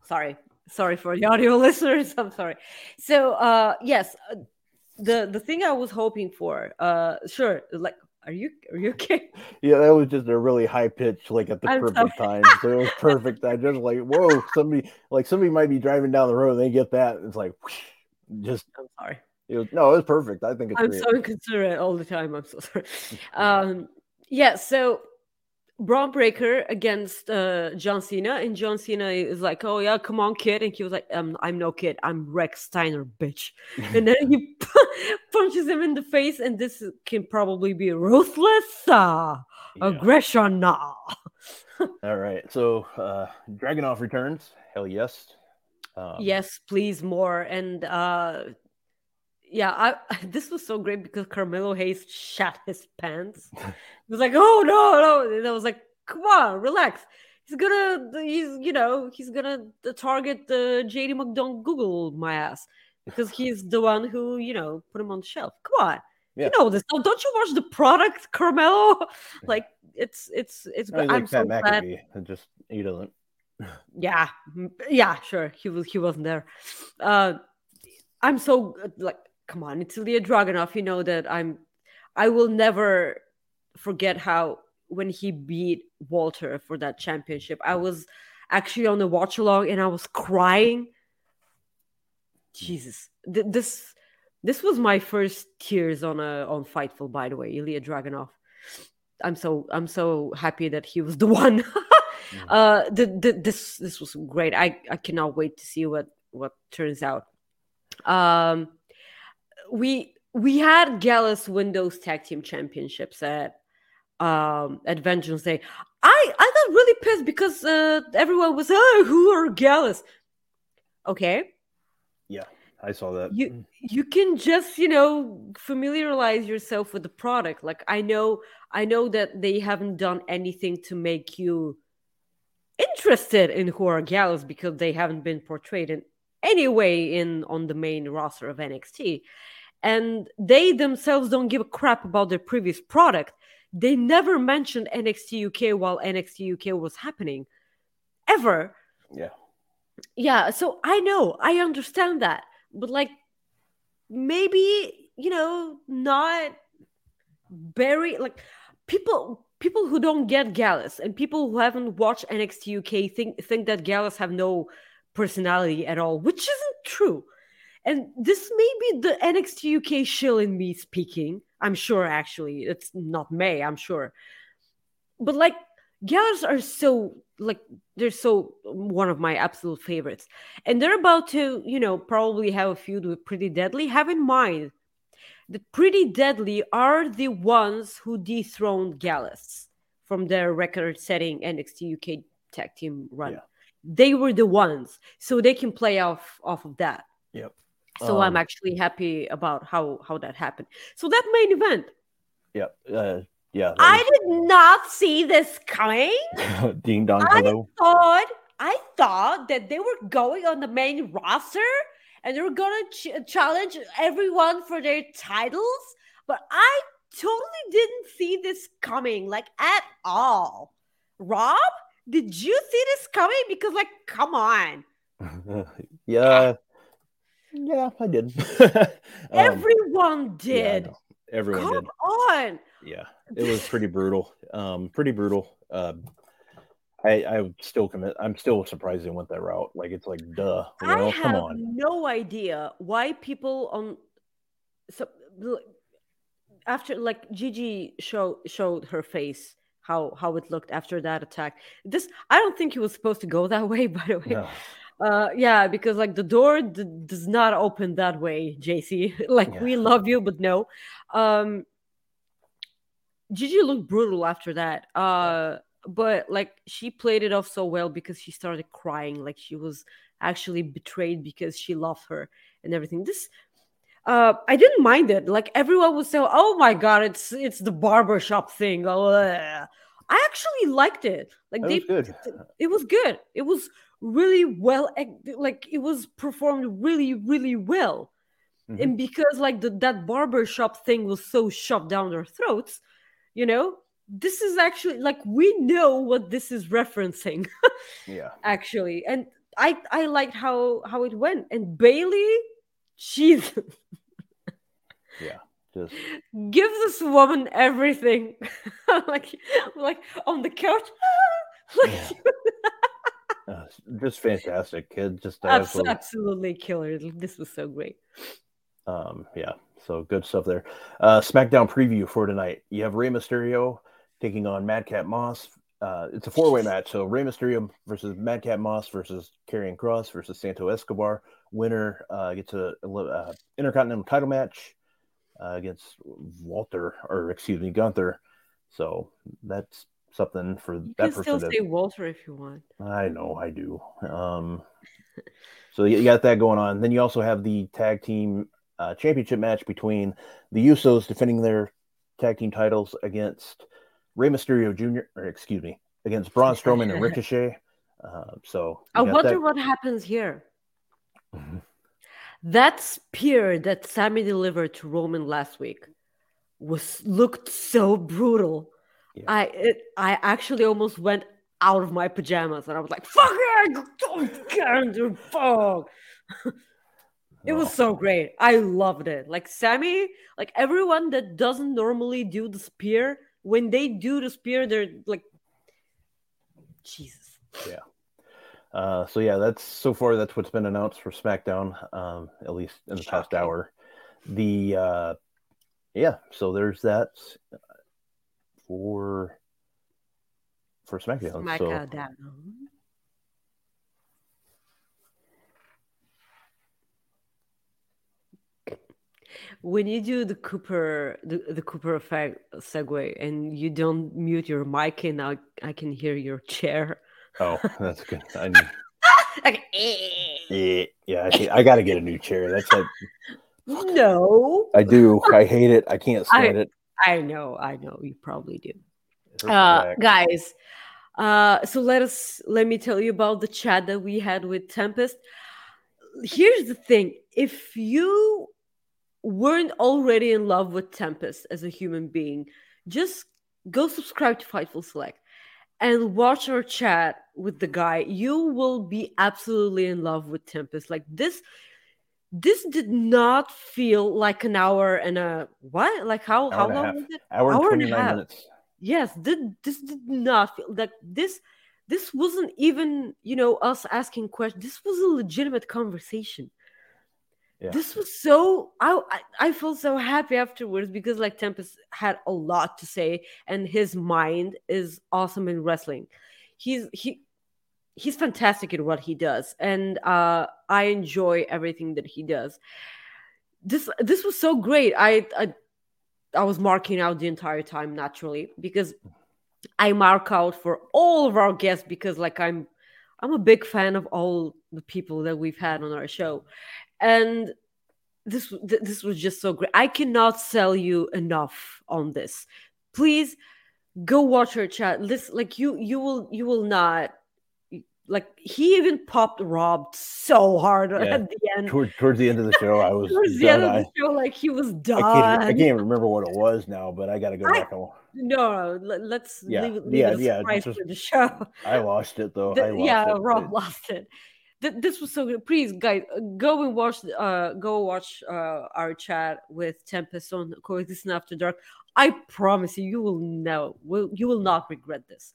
sorry, sorry for the audio listeners. I'm sorry. So, uh, yes, uh, the the thing I was hoping for, uh, sure, like, are you are you okay? Yeah, that was just a really high pitch, like at the I'm perfect time. So it was perfect. I just like, whoa, somebody like somebody might be driving down the road and they get that. It's like whoosh, just I'm sorry. it was no, it was perfect. I think it's I'm great. so inconsiderate all the time. I'm so sorry. Um, yeah, so Bron Breakker against uh, John Cena, and John Cena is like, "Oh yeah, come on, kid," and he was like, um, "I'm no kid. I'm Rechsteiner, bitch." and then he punches him in the face, and this can probably be ruthless uh, Yeah. aggression. Nah. All right. So uh Dragunov returns. Hell yes. Um, yes, please more. And uh, yeah, I this was so great because Carmelo Hayes shat his pants. He was like, "Oh no, no!" And I was like, "Come on, relax." He's gonna, he's you know, he's gonna target the JD McDonald Google my ass because he's the one who you know put him on the shelf. Come on, Yeah. you know this. Don't don't you watch the product, Carmelo? Like it's it's it's. I I'm like so Pat glad McAfee. Just he doesn't. yeah yeah sure he was he wasn't there uh i'm so like come on it's Ilya Dragunov you know that i'm i will never forget how when he beat walter for that championship. I was actually on the watch along and i was crying. Jesus. Th- this this was my first tears on a on fightful by the way Ilya Dragunov. I'm so i'm so happy that he was the one. Uh the, the, this this was great. I i cannot wait to see what what turns out. Um we we had gallus windows tag team championships at um at vengeance day. I i got really pissed because uh everyone was oh who are gallus? Okay. Yeah, I saw that. you you can just you know familiarize yourself with the product. Like i know i know that they haven't done anything to make you interested in who are gallus because they haven't been portrayed in any way in on the main roster of nxt and they themselves don't give a crap about their previous product they never mentioned NXT UK while NXT UK was happening, ever. Yeah. Yeah, so I know, I understand that, but like maybe you know, not very like people people who don't get Gallus and people who haven't watched NXT UK think think that Gallus have no personality at all, which isn't true. And this may be the NXT UK shill in me speaking. I'm sure, actually, it's not May. I'm sure, but like Gallus are so like they're so one of my absolute favorites, and they're about to you know probably have a feud with Pretty Deadly. Have in mind the Pretty Deadly are the ones who dethroned Gallus from their record-setting NXT UK tag team run. Yeah. They were the ones, so they can play off off of that. Yep. So I'm Um, actually happy about how how that happened. So that main event, Yeah. Uh, yeah. I did not see this coming. Ding dong. I Hello. thought I thought that they were going on the main roster and they were gonna ch- challenge everyone for their titles, but I totally didn't see this coming, like at all. Rob, did you see this coming? Because, like, come on, yeah. Yeah, I did. Um, everyone yeah, did. know. Everyone come did. on. Yeah, it was pretty brutal. Um, pretty brutal. Um, I I still commit. I'm still surprised they went that route. Like it's like, duh. You know, I have no idea why people on so after like Gigi show showed her face how how it looked after that attack. This I don't think it was supposed to go that way. By the way, No. Uh, yeah, because like the door d- does not open that way, Jacy. like Yeah. we love you, but no. Um, Gigi looked brutal after that. Uh, but like she played it off so well because she started crying, like she was actually betrayed because she loved her and everything. This. Uh, I didn't mind it. Like everyone was so, oh my god, it's it's the barbershop thing. Oh, ugh." I actually liked it. Like That they was good. it was good. It was really well, like it was performed really, really well. Mhm. And because like the, that barber shop thing was so shoved down their throats, you know, this is actually like we know what this is referencing Yeah. actually, and I I liked how how it went. And Bailey, she's yeah, Just gives this woman everything, like like on the couch, like Yeah. Uh, just fantastic kid. Just absolutely. absolutely killer. This was so great. Um, yeah. So good stuff there. Uh, SmackDown preview for tonight. You have Rey Mysterio taking on Madcap Moss. Uh, it's a four way match. So Rey Mysterio versus Madcap Moss versus Karrion Kross versus Santo Escobar. Winner uh, gets a, a uh, intercontinental title match uh, against Walter, or excuse me, Gunther. So that's something for You that can still person. say to, Walter if you want. I know, I do. Um, so you got that going on. Then you also have the tag team uh, championship match between the Usos defending their tag team titles against Rey Mysterio Jr. or excuse me, against Braun Strowman and Ricochet. Uh, so I wonder that- what happens here. Mhm. That spear that Sami delivered to Roman last week was looked so brutal. Yeah. I it, I actually almost went out of my pajamas and I was like, "Fuck it, don't get your fuck." It was Oh, so great. I loved it. Like Sami, like everyone that doesn't normally do the spear, when they do the spear, they're like, Jesus. Yeah. Uh, so yeah, that's so far that's what's been announced for SmackDown, um, at least in the past hour. The uh, yeah, so there's that for for SmackDown. Smack so. When you do the Cooper the, the Cooper effect segue and you don't mute your mic and I, I can hear your chair. oh, that's good. I need, Like, yeah, yeah, I, I got to get a new chair. That's like no. I do. I hate it. I can't stand it. I know, I know, you probably do. It hurts my uh guys uh so let us let me tell you about the chat that we had with tempest here's the thing if you weren't already in love with tempest as a human being just go subscribe to Fightful Select and watch our chat with the guy. You will be absolutely in love with Tempest. Like this, this did not feel like an hour and a what? Like how how and long was it? Hour and Hour and a half. minutes. Yes, did this did not feel like this. This wasn't even you know us asking questions. This was a legitimate conversation. Yeah. This was so I, I I felt so happy afterwards because like Tempest had a lot to say and his mind is awesome in wrestling. He's he he's fantastic in what he does and uh I enjoy everything that he does. This this was so great. I I I was marking out the entire time naturally because I mark out for all of our guests because like I'm I'm a big fan of all the people that we've had on our show. And this th- this was just so great. I cannot sell you enough on this. Please go watch her chat. Listen, like you you will you will not like he even popped Rob so hard Yeah. at the end. Toward, towards the end of the show, I was Towards the end of the show, like he was I, done. can't, I can't remember what it was now, but I got to go I- back and No, no, let, let's Yeah, leave, it- leave yeah, it yeah, surprise just- for the show. I lost it though. The- I lost yeah, it. Rob lost it. Th- this was so good. Please, guys, uh, go and watch. Uh, go watch uh, our chat with Tempest on Coexisting After Dark. I promise you, you will know. Will you will not regret this.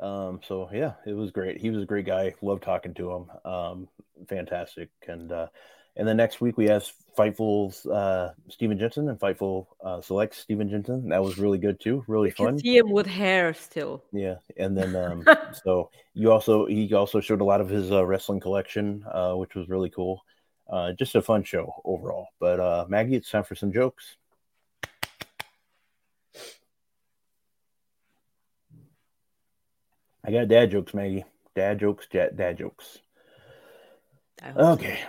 Um, so yeah, it was great. He was a great guy. Love talking to him. Um, fantastic. And uh, and then next week we have Fightful's uh, Steven Jensen and Fightful uh, Select Steven Jensen. That was really good too. Really fun. see him with hair still. Yeah, and then um, so you also he also showed a lot of his uh, wrestling collection, uh, which was really cool. Uh, just a fun show overall. But uh, Maggie, it's time for some jokes. I got dad jokes, Maggie. Dad jokes, dad, dad jokes. So. Okay.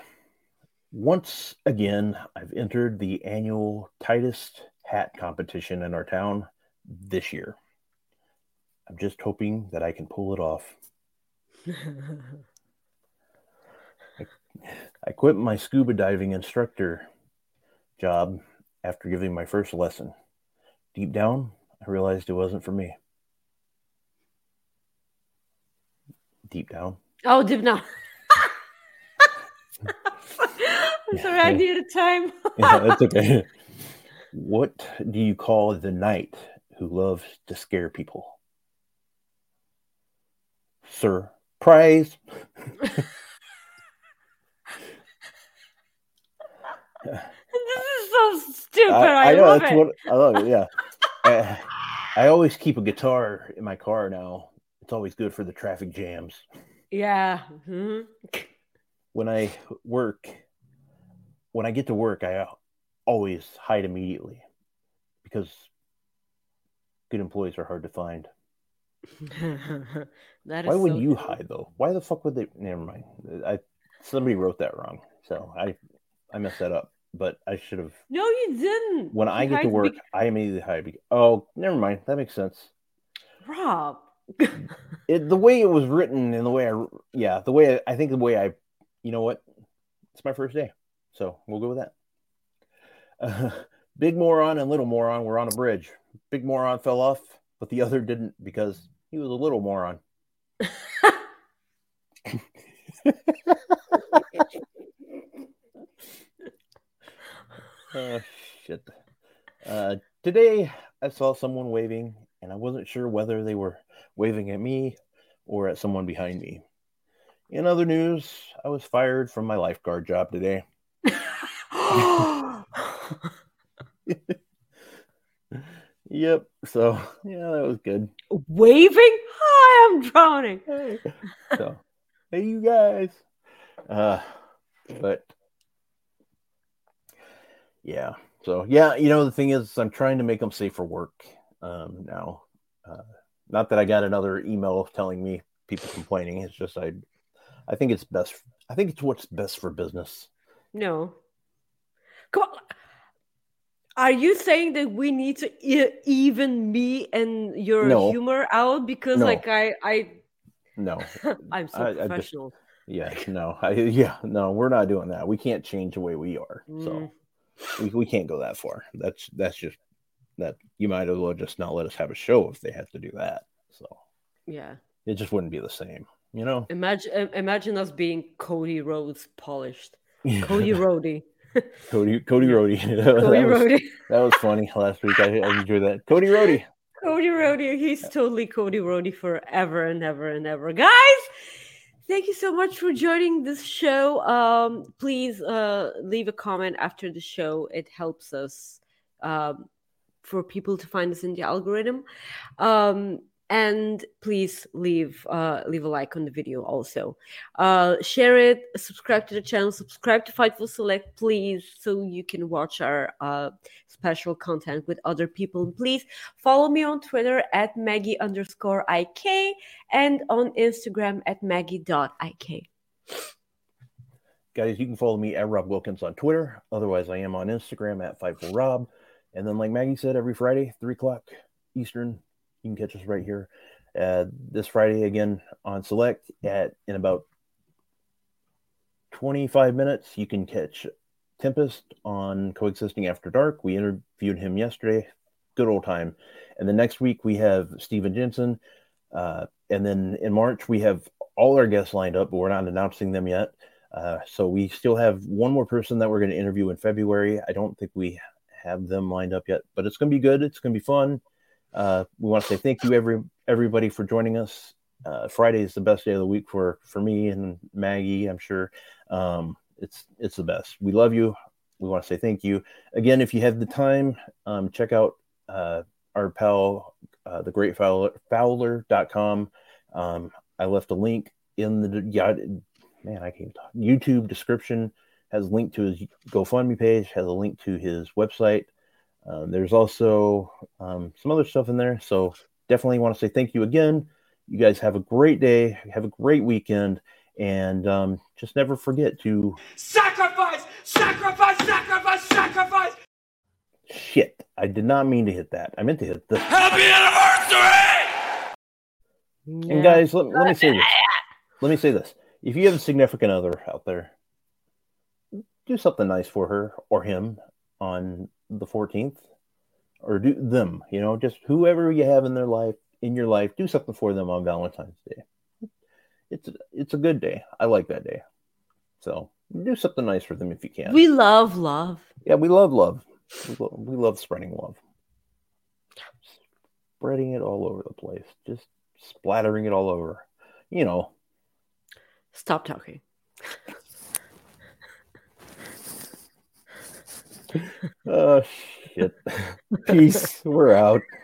Once again, I've entered the annual tightest hat competition in our town this year. I'm just hoping that I can pull it off. I quit my scuba diving instructor job after giving my first lesson. Deep down, I realized it wasn't for me. Deep down. oh, deep not. I'm sorry, I needed time. Yeah, that's okay. What do you call the knight who loves to scare people? Surprise. this is so stupid. I, I, I know love that's it. what I love it. Yeah, I, I always keep a guitar in my car now. It's always good for the traffic jams. Yeah. mhm. When I work, when I get to work, I always hide immediately because good employees are hard to find. that is Why would you hide though? Why the fuck would they? Never mind. I somebody wrote that wrong, so I I messed that up. But I should have. No, you didn't. When I get to work, be- I immediately hide. be- Oh, never mind. That makes sense. Rob. It, the way it was written and the way I, yeah, the way I, I think the way I, you know what? It's my first day, so we'll go with that. Uh, big moron and little moron were on a bridge. Big moron fell off, but the other didn't because he was a little moron. Oh shit. Uh, today I saw someone waving, and I wasn't sure whether they were waving at me or at someone behind me. In other news, I was fired from my lifeguard job today. Yep. So yeah, that was good. Waving? Hi, I'm drowning. Hey. So hey, you guys. Uh, but yeah. So yeah, you know the thing is, I'm trying to make them safe for work um, now. Uh, not that I got another email telling me people complaining. It's just I, I think it's best. I think it's what's best for business. No. Come on. Are you saying that we need to e- even me and your No. humor out because No. like I I No. I'm so I- I just- Yeah. No. I, yeah. No. We're not doing that. We can't change the way we are. Mm. So we, we can't go that far. That's that's just that you might as well just not let us have a show if they have to do that. So Yeah. it just wouldn't be the same, you know. Imagine imagine us being Cody Rhodes polished. Cody Rhodey. Cody Cody Rhodey. that, Cody was, that was funny last week. I, I enjoyed that. Cody Rhodey. Cody Rhodey. He's totally Cody Rhodey forever and ever and ever. Guys, thank you so much for joining this show. Um, please uh, leave a comment after the show. It helps us um, for people to find us in the algorithm. Um, and please leave uh, leave a like on the video also. Uh, share it, subscribe to the channel, subscribe to Fightful Select, please, so you can watch our uh, special content with other people. Please follow me on Twitter at Maggie underscore IK and on Instagram at Maggie.ik. Guys, you can follow me at Rob Wilkins on Twitter. Otherwise, I am on Instagram at Fightful Rob. And then, like Maggie said, every Friday, three o'clock Eastern, you can catch us right here. Uh, this Friday again on Select at in about 25 minutes, you can catch Tempest on Coexisting After Dark. We interviewed him yesterday. Good old time. And the next week we have Steven Jensen. Uh, and then in March we have all our guests lined up, but we're not announcing them yet. Uh, so we still have one more person that we're going to interview in February. I don't think we have them lined up yet, but it's going to be good. It's going to be fun. Uh, we want to say thank you every everybody for joining us. Uh, Friday is the best day of the week for for me and Maggie. I'm sure um, it's it's the best. We love you. We want to say thank you again. If you have the time, um, check out uh, our pal, uh, the Great Fowler, Fowler.com. Um, I left a link in the yeah, man. I can't talk. YouTube description has a link to his GoFundMe page. Has a link to his website. Um, there's also um, some other stuff in there. So definitely want to say thank you again. You guys have a great day. Have a great weekend. And um, just never forget to Sacrifice! Sacrifice! Sacrifice! Sacrifice! shit. I did not mean to hit that. I meant to hit this. Happy anniversary! And guys, let, let me say this. Let me say this. If you have a significant other out there, do something nice for her or him on the 14th or do them, you know, just whoever you have in their life, in your life, do something for them on Valentine's Day. It's it's a good day. I like that day. So do something nice for them if you can. We love love. yeah, we love love. We love, we love spreading love. Spreading it all over the place. Just splattering it all over. You know, Stop talking. oh shit. Peace. We're out.